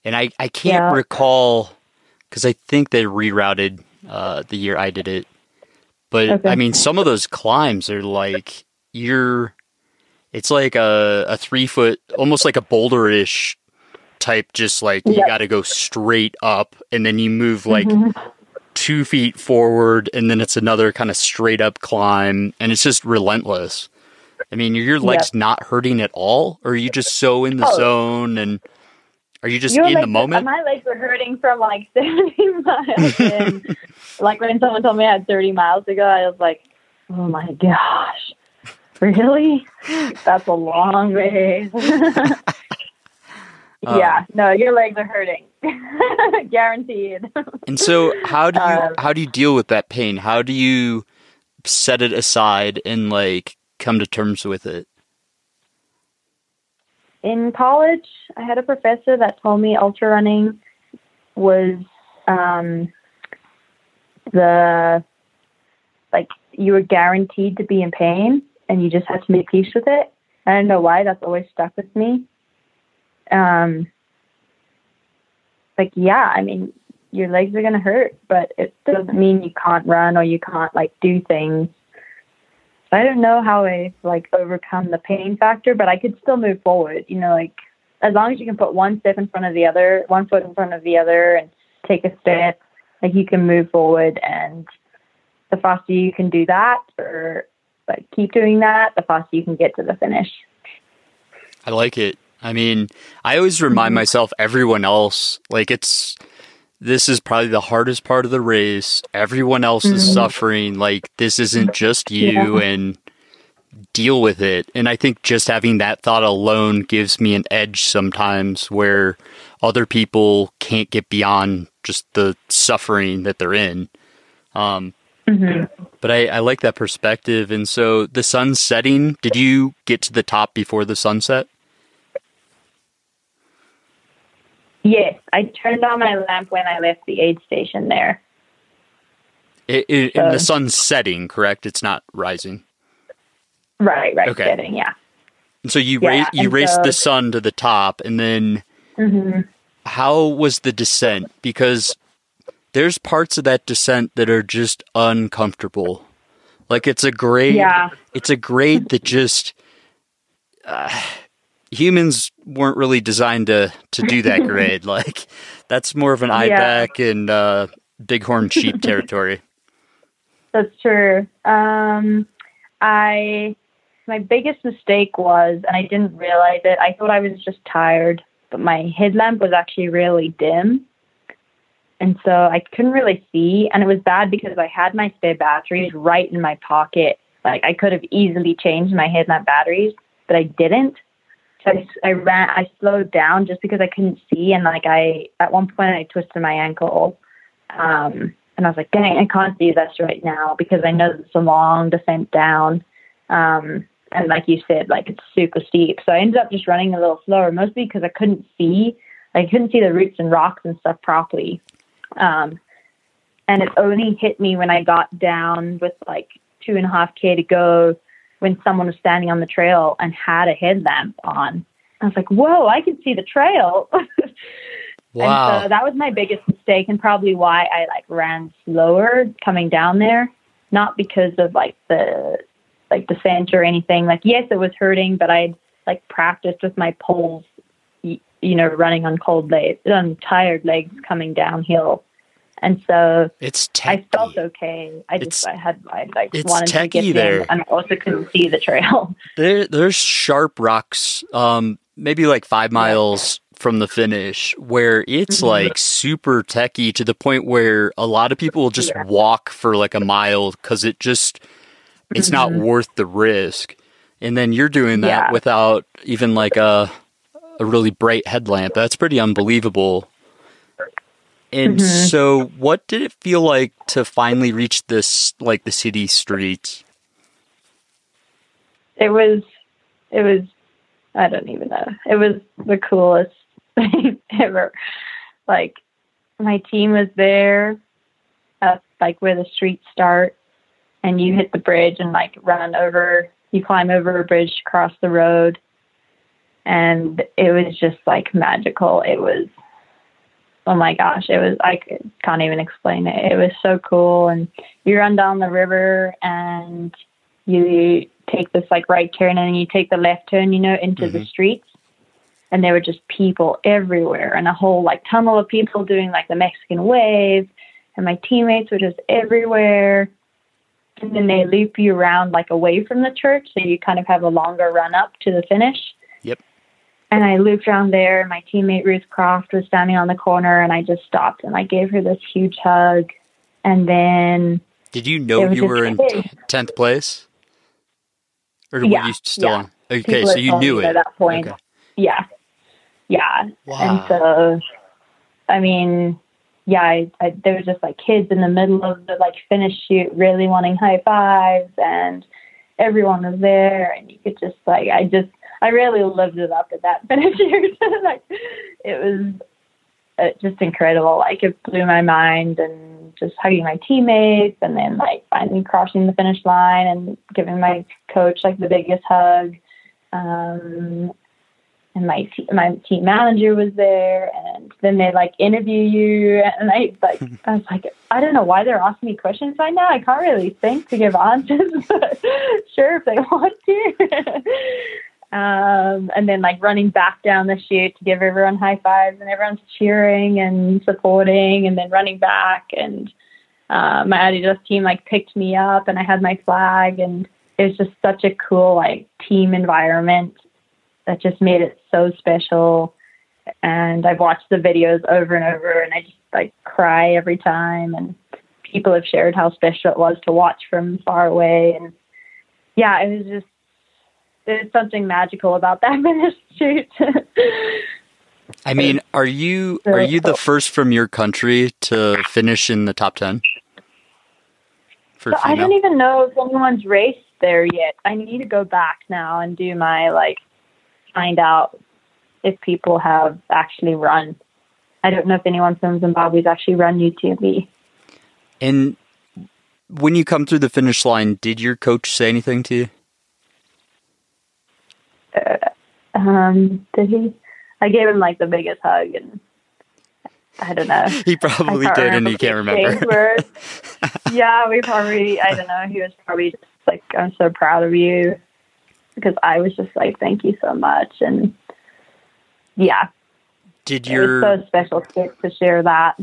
And I, I can't yeah. recall, because I think they rerouted uh, the year I did it. But okay. I mean, some of those climbs are like you're it's like a, a three foot almost like a boulderish type just like you got to go straight up and then you move like mm-hmm. two feet forward and then it's another kind of straight up climb and it's just relentless i mean are your legs yep. not hurting at all or are you just so in the oh. zone and are you just Your in the moment? My legs were hurting from like 70 miles. and like when someone told me I had 30 miles to go, I was like, oh my gosh. Really? That's a long way. yeah, no, your legs are hurting. Guaranteed. and so how do you um, how do you deal with that pain? How do you set it aside and like come to terms with it? In college, I had a professor that told me ultra running was um, the like you were guaranteed to be in pain and you just have to make peace with it. I don't know why that's always stuck with me. Um, like yeah, I mean, your legs are gonna hurt, but it doesn't mean you can't run or you can't like do things. I don't know how I like overcome the pain factor, but I could still move forward. You know, like as long as you can put one step in front of the other, one foot in front of the other, and take a step, like you can move forward. And the faster you can do that, or but keep doing that, the faster you can get to the finish. I like it. I mean, I always remind mm-hmm. myself, everyone else, like it's, this is probably the hardest part of the race. Everyone else mm-hmm. is suffering. Like this isn't just you yeah. and deal with it. And I think just having that thought alone gives me an edge sometimes where other people can't get beyond just the suffering that they're in. Um, Mm-hmm. But I, I like that perspective. And so the sun setting, did you get to the top before the sunset? Yes, I turned on my lamp when I left the aid station there. It, it, so, and the sun's setting, correct? It's not rising. Right, right, okay. setting, yeah. And so you yeah, ra- you raced so, the sun to the top, and then mm-hmm. how was the descent? Because there's parts of that descent that are just uncomfortable. Like it's a grade. Yeah. It's a grade that just uh, humans weren't really designed to to do that grade. like that's more of an yeah. ibex and uh, bighorn sheep territory. That's true. Um, I my biggest mistake was, and I didn't realize it. I thought I was just tired, but my headlamp was actually really dim, and so I couldn't really see. And it was bad because I had my spare batteries right in my pocket. Like I could have easily changed my headlamp batteries, but I didn't. So I, I ran. I slowed down just because I couldn't see, and like I at one point I twisted my ankle. Um, and I was like, dang, I can't do this right now because I know it's a long descent down. Um, and like you said, like it's super steep. So I ended up just running a little slower, mostly because I couldn't see, I couldn't see the roots and rocks and stuff properly. Um, and it only hit me when I got down with like two and a half k to go, when someone was standing on the trail and had a headlamp on. I was like, whoa, I can see the trail. Wow. And so that was my biggest mistake and probably why I like ran slower coming down there. Not because of like the like the scent or anything. Like yes, it was hurting, but I'd like practiced with my poles, you know, running on cold legs, on tired legs coming downhill. And so it's techy. I felt okay. I just it's, I had I like wanted to get there. in, and I also couldn't see the trail. There there's sharp rocks, um, maybe like five miles from the finish where it's mm-hmm. like super techy to the point where a lot of people will just yeah. walk for like a mile because it just it's mm-hmm. not worth the risk. And then you're doing that yeah. without even like a a really bright headlamp. That's pretty unbelievable. And mm-hmm. so what did it feel like to finally reach this like the city streets? It was it was I don't even know. It was the coolest thing ever. Like my team was there, uh, like where the streets start, and you hit the bridge and like run over. You climb over a bridge across the road, and it was just like magical. It was, oh my gosh, it was. I can't even explain it. It was so cool, and you run down the river and you take this like right turn and then you take the left turn, you know, into mm-hmm. the streets and there were just people everywhere and a whole like tunnel of people doing like the Mexican wave and my teammates were just everywhere and then they loop you around like away from the church so you kind of have a longer run up to the finish and I looped around there and my teammate Ruth Croft was standing on the corner and I just stopped and I gave her this huge hug and then did you know you were in 10th place or yeah, were you still yeah. on okay People so you knew it at that point okay. yeah yeah. Wow. And so, I mean, yeah, I, I, there was just like kids in the middle of the like finish chute, really wanting high fives, and everyone was there, and you could just like, I just, I really lived it up at that finish chute. like, it was uh, just incredible. Like, it blew my mind, and just hugging my teammates, and then like finally crossing the finish line and giving my coach like the biggest hug. Um, and my my team manager was there, and then they like interview you, and I like I was like I don't know why they're asking me questions right now. I can't really think to give answers, but sure if they want to. Um, and then like running back down the chute to give everyone high fives, and everyone's cheering and supporting, and then running back, and uh, my Adidas team like picked me up, and I had my flag, and it was just such a cool like team environment that just made it so special. And I've watched the videos over and over, and I just like cry every time. And people have shared how special it was to watch from far away. And yeah, it was just there's something magical about that finish chute. I mean, are you are you the first from your country to finish in the top ten? So I don't even know if anyone's raced there yet. I need to go back now and do my like find out if people have actually run I don't know if anyone from Zimbabwe's actually run UTMB. And when you come through the finish line, did your coach say anything to you? Um, did he? I gave him like the biggest hug, and I don't know. He probably did, and he can't remember. yeah, we probably. I don't know. He was probably just like, "I'm so proud of you," because I was just like, "Thank you so much," and yeah. Did your it was so special to, to share that?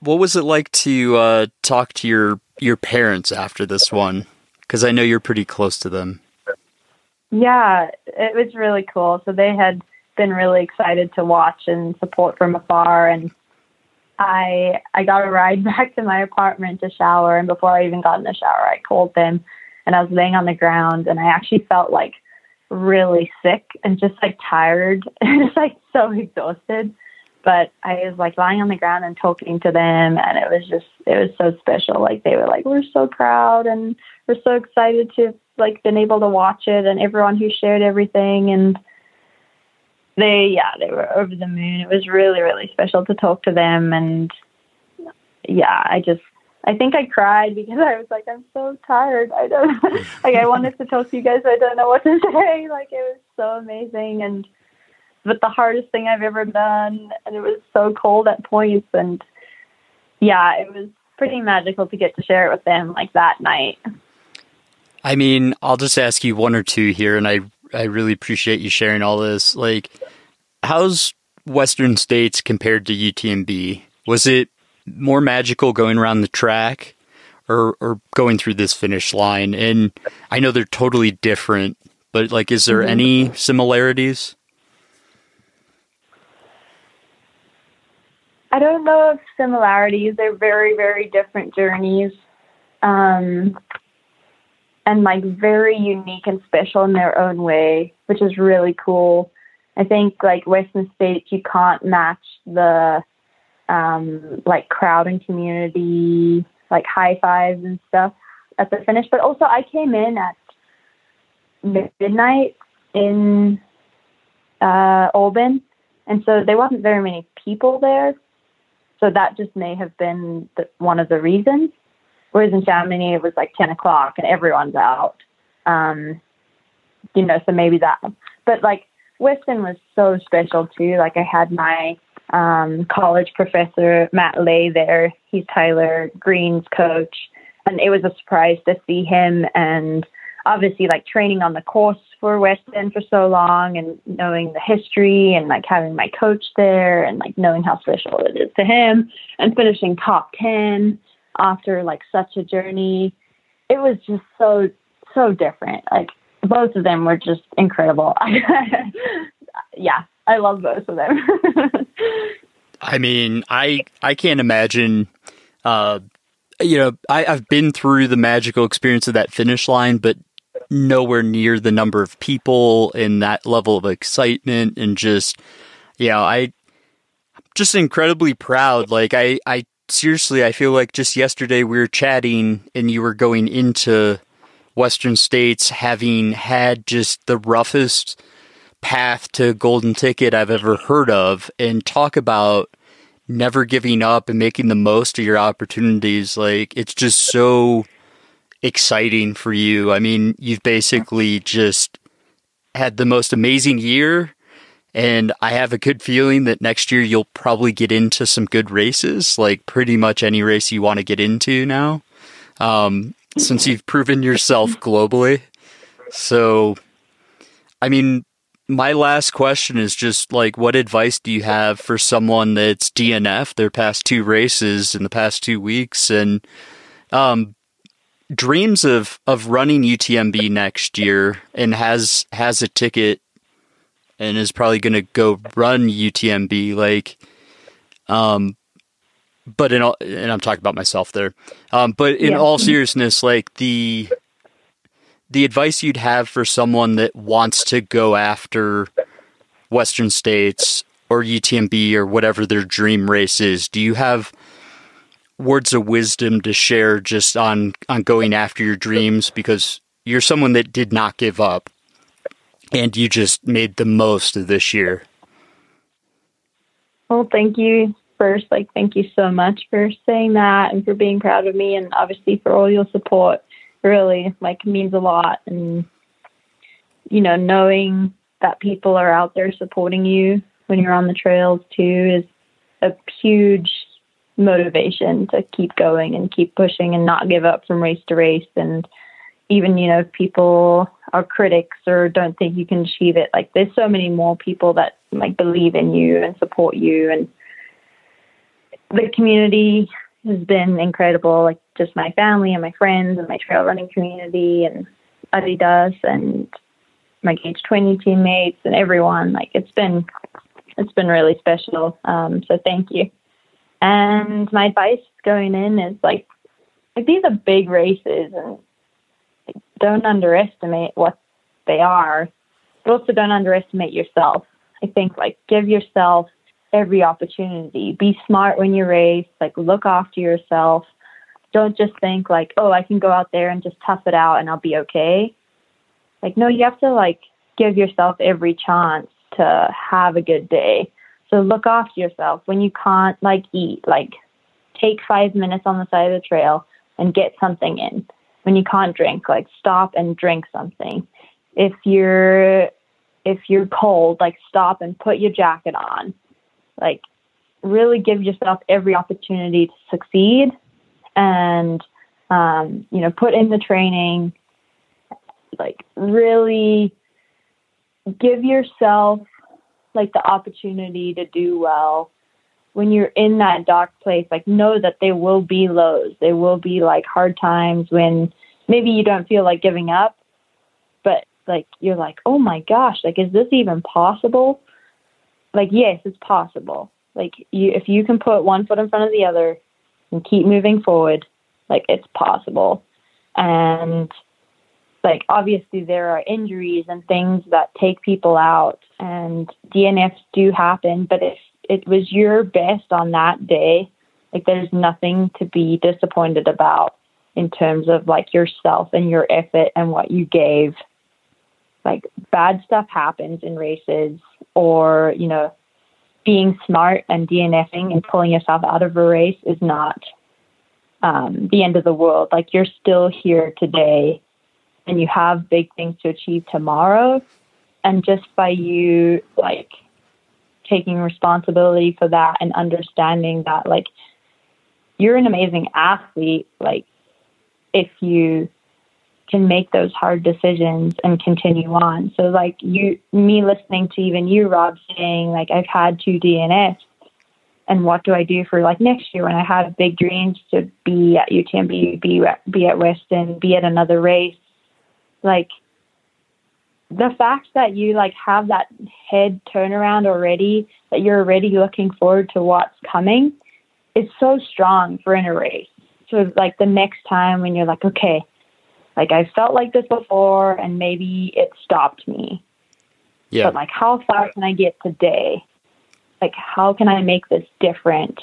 What was it like to uh, talk to your your parents after this one? Because I know you're pretty close to them. Yeah, it was really cool. So they had been really excited to watch and support from afar, and I I got a ride back to my apartment to shower, and before I even got in the shower, I called them, and I was laying on the ground, and I actually felt like really sick and just like tired and just like so exhausted. But I was like lying on the ground and talking to them, and it was just it was so special. Like they were like, "We're so proud and we're so excited to like been able to watch it," and everyone who shared everything and they yeah they were over the moon. It was really really special to talk to them, and yeah, I just I think I cried because I was like, I'm so tired. I don't like. I wanted to talk to you guys. I don't know what to say. Like it was so amazing, and but the hardest thing I've ever done, and it was so cold at points, and yeah, it was pretty magical to get to share it with them like that night. I mean, I'll just ask you one or two here, and I I really appreciate you sharing all this. Like, how's Western States compared to UTMB? Was it more magical going around the track or or going through this finish line? And I know they're totally different, but like is there mm-hmm. any similarities? I don't know if similarities. They're very, very different journeys. Um, and like very unique and special in their own way, which is really cool. I think like Western States, you can't match the um, like crowd and community, like high fives and stuff at the finish. But also, I came in at midnight in uh, Auburn, and so there wasn't very many people there. So that just may have been the, one of the reasons. Whereas in Chamonix, it was like 10 o'clock and everyone's out. Um, you know, so maybe that. But like Western was so special too. Like I had my um, college professor Matt Lay there. He's Tyler Green's coach, and it was a surprise to see him. And obviously, like training on the course for Western for so long, and knowing the history, and like having my coach there, and like knowing how special it is to him, and finishing top ten after like such a journey. It was just so so different. Like both of them were just incredible. yeah, I love both of them. I mean, I I can't imagine. Uh, you know, I, I've been through the magical experience of that finish line, but nowhere near the number of people and that level of excitement and just, you know, I I'm just incredibly proud. Like I, I seriously, I feel like just yesterday we were chatting and you were going into Western states having had just the roughest path to golden ticket I've ever heard of and talk about never giving up and making the most of your opportunities. Like it's just so exciting for you. I mean, you've basically just had the most amazing year and I have a good feeling that next year you'll probably get into some good races, like pretty much any race you want to get into now. Um, since you've proven yourself globally. So, I mean, my last question is just like, what advice do you have for someone that's DNF their past two races in the past two weeks and um, dreams of of running UTMB next year and has has a ticket and is probably going to go run UTMB like um but in all and I'm talking about myself there um but in yeah. all seriousness like the the advice you'd have for someone that wants to go after Western States or UTMB or whatever their dream race is? Do you have words of wisdom to share just on on going after your dreams because you're someone that did not give up and you just made the most of this year? Well, thank you first. Like, thank you so much for saying that and for being proud of me, and obviously for all your support. Really, like, means a lot. And you know, knowing that people are out there supporting you when you're on the trails too is a huge motivation to keep going and keep pushing and not give up from race to race. And even, you know, if people are critics or don't think you can achieve it, like there's so many more people that like believe in you and support you. And the community has been incredible, like just my family and my friends and my trail running community and Adidas and my Gauge 20 teammates and everyone. Like it's been, it's been really special. Um, so thank you. And my advice going in is like, like these are big races and don't underestimate what they are, but also don't underestimate yourself. I think like give yourself every opportunity. Be smart when you race, like look after yourself. Don't just think like, oh, I can go out there and just tough it out and I'll be okay. Like, no, you have to like give yourself every chance to have a good day. So look after yourself when you can't like eat, like take five minutes on the side of the trail and get something in. When you can't drink, like stop and drink something. If you're if you're cold, like stop and put your jacket on. Like really give yourself every opportunity to succeed and um, you know, put in the training, like really give yourself like the opportunity to do well when you're in that dark place like know that there will be lows there will be like hard times when maybe you don't feel like giving up but like you're like oh my gosh like is this even possible? Like yes it's possible. Like you if you can put one foot in front of the other and keep moving forward like it's possible. And like obviously there are injuries and things that take people out and DNFs do happen, but if it was your best on that day, like there's nothing to be disappointed about in terms of like yourself and your effort and what you gave. Like bad stuff happens in races or, you know, being smart and DNFing and pulling yourself out of a race is not um, the end of the world. Like you're still here today and you have big things to achieve tomorrow and just by you like taking responsibility for that and understanding that like you're an amazing athlete like if you can make those hard decisions and continue on so like you me listening to even you rob saying like i've had two dnfs and what do i do for like next year when i have big dreams to be at utmb be, be at Western be at another race like the fact that you like have that head turnaround already, that you're already looking forward to what's coming, is so strong for in a race. So like the next time when you're like, okay, like I felt like this before and maybe it stopped me. Yeah. But like how far can I get today? Like how can I make this different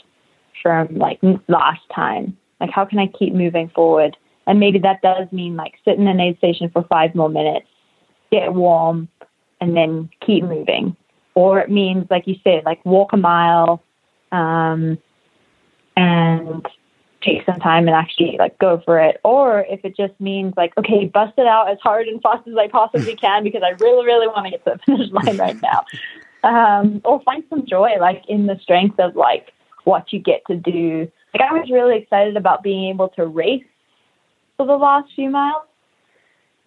from like last time? Like how can I keep moving forward? And maybe that does mean like sit in an aid station for five more minutes, get warm, and then keep moving. Or it means, like you said, like walk a mile um, and take some time and actually like go for it. Or if it just means like, okay, bust it out as hard and fast as I possibly can because I really, really want to get to the finish line right now. Um, or find some joy like in the strength of like what you get to do. Like I was really excited about being able to race for the last few miles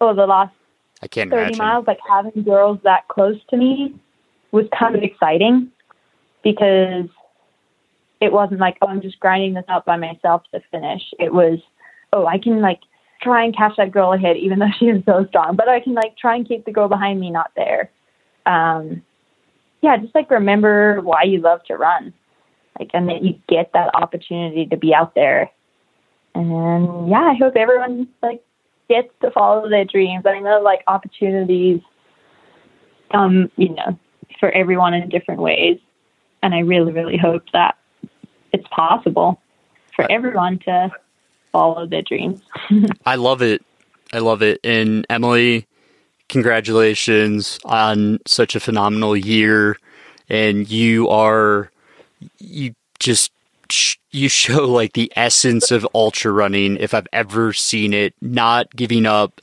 or the last I can't 30 imagine. miles, like having girls that close to me was kind of exciting because it wasn't like, oh, I'm just grinding this out by myself to finish. It was, oh, I can like try and catch that girl ahead, even though she is so strong, but I can like try and keep the girl behind me not there. Um, yeah, just like remember why you love to run, like, and that you get that opportunity to be out there and yeah, I hope everyone like gets to follow their dreams. I know like opportunities um, you know, for everyone in different ways. And I really, really hope that it's possible for everyone to follow their dreams. I love it. I love it. And Emily, congratulations on such a phenomenal year. And you are you just you show like the essence of ultra running if I've ever seen it. Not giving up,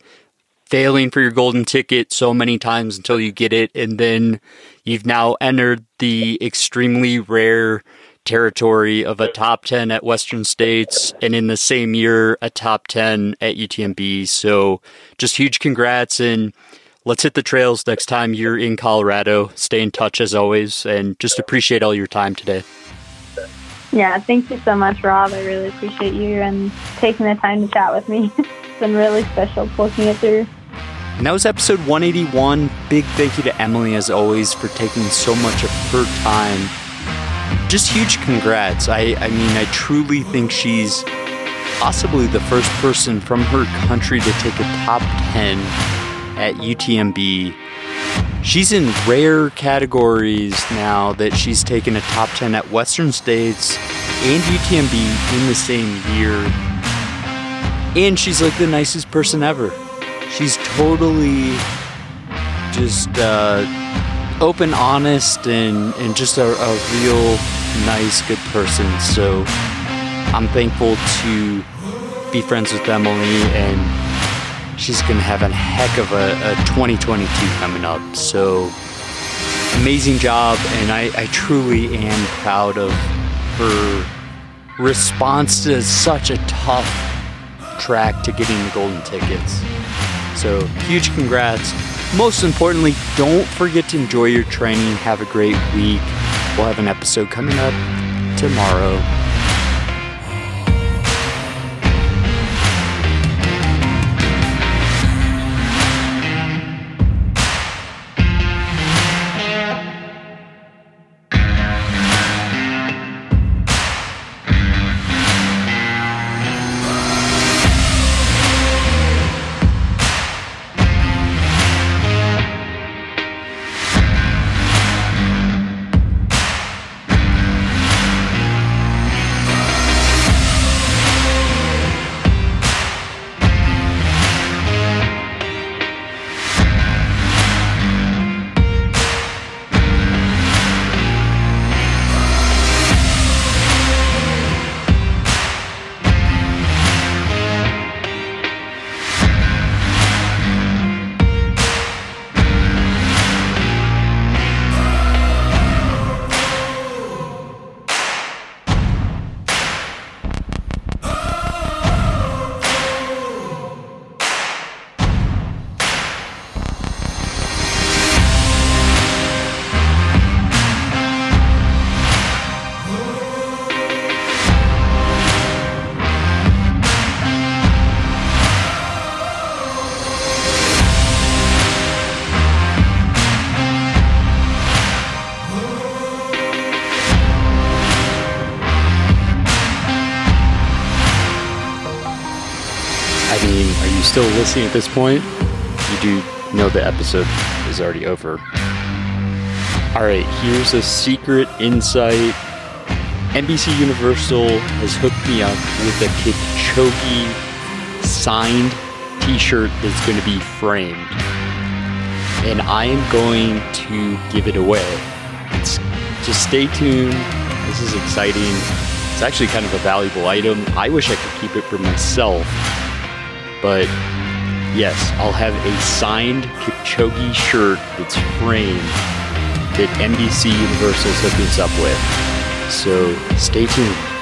failing for your golden ticket so many times until you get it, and then you've now entered the extremely rare territory of a top 10 at Western States and in the same year a top 10 at UTMB. So just huge congrats and let's hit the trails next time you're in Colorado. Stay in touch as always and just appreciate all your time today. Yeah, thank you so much, Rob. I really appreciate you and taking the time to chat with me. it's been really special looking it through. And that was episode 181. Big thank you to Emily, as always, for taking so much of her time just huge congrats. I, I mean, I truly think she's possibly the first person from her country to take a top 10 at UTMB. She's in rare categories now that she's taken a top 10 at Western States and UTMB in the same year. And she's like the nicest person ever. She's totally just uh, open, honest, and, and just a, a real nice, good person. So I'm thankful to be friends with Emily, and she's going to have a heck of a, a 2022 coming up. So amazing job, and I, I truly am proud of her response to such a tough track to getting the golden tickets. So huge congrats. Most importantly, don't forget to enjoy your training. Have a great week. We'll have an episode coming up tomorrow. Still listening at this point, you do know the episode is already over. Alright, here's a secret insight. NBC Universal has hooked me up with a Kipchoge signed t shirt that's going to be framed. And I am going to give it away. It's, just stay tuned. This is exciting. It's actually kind of a valuable item. I wish I could keep it for myself but yes, I'll have a signed Kipchoge shirt that's framed that NBC Universal hooked us up with. So stay tuned.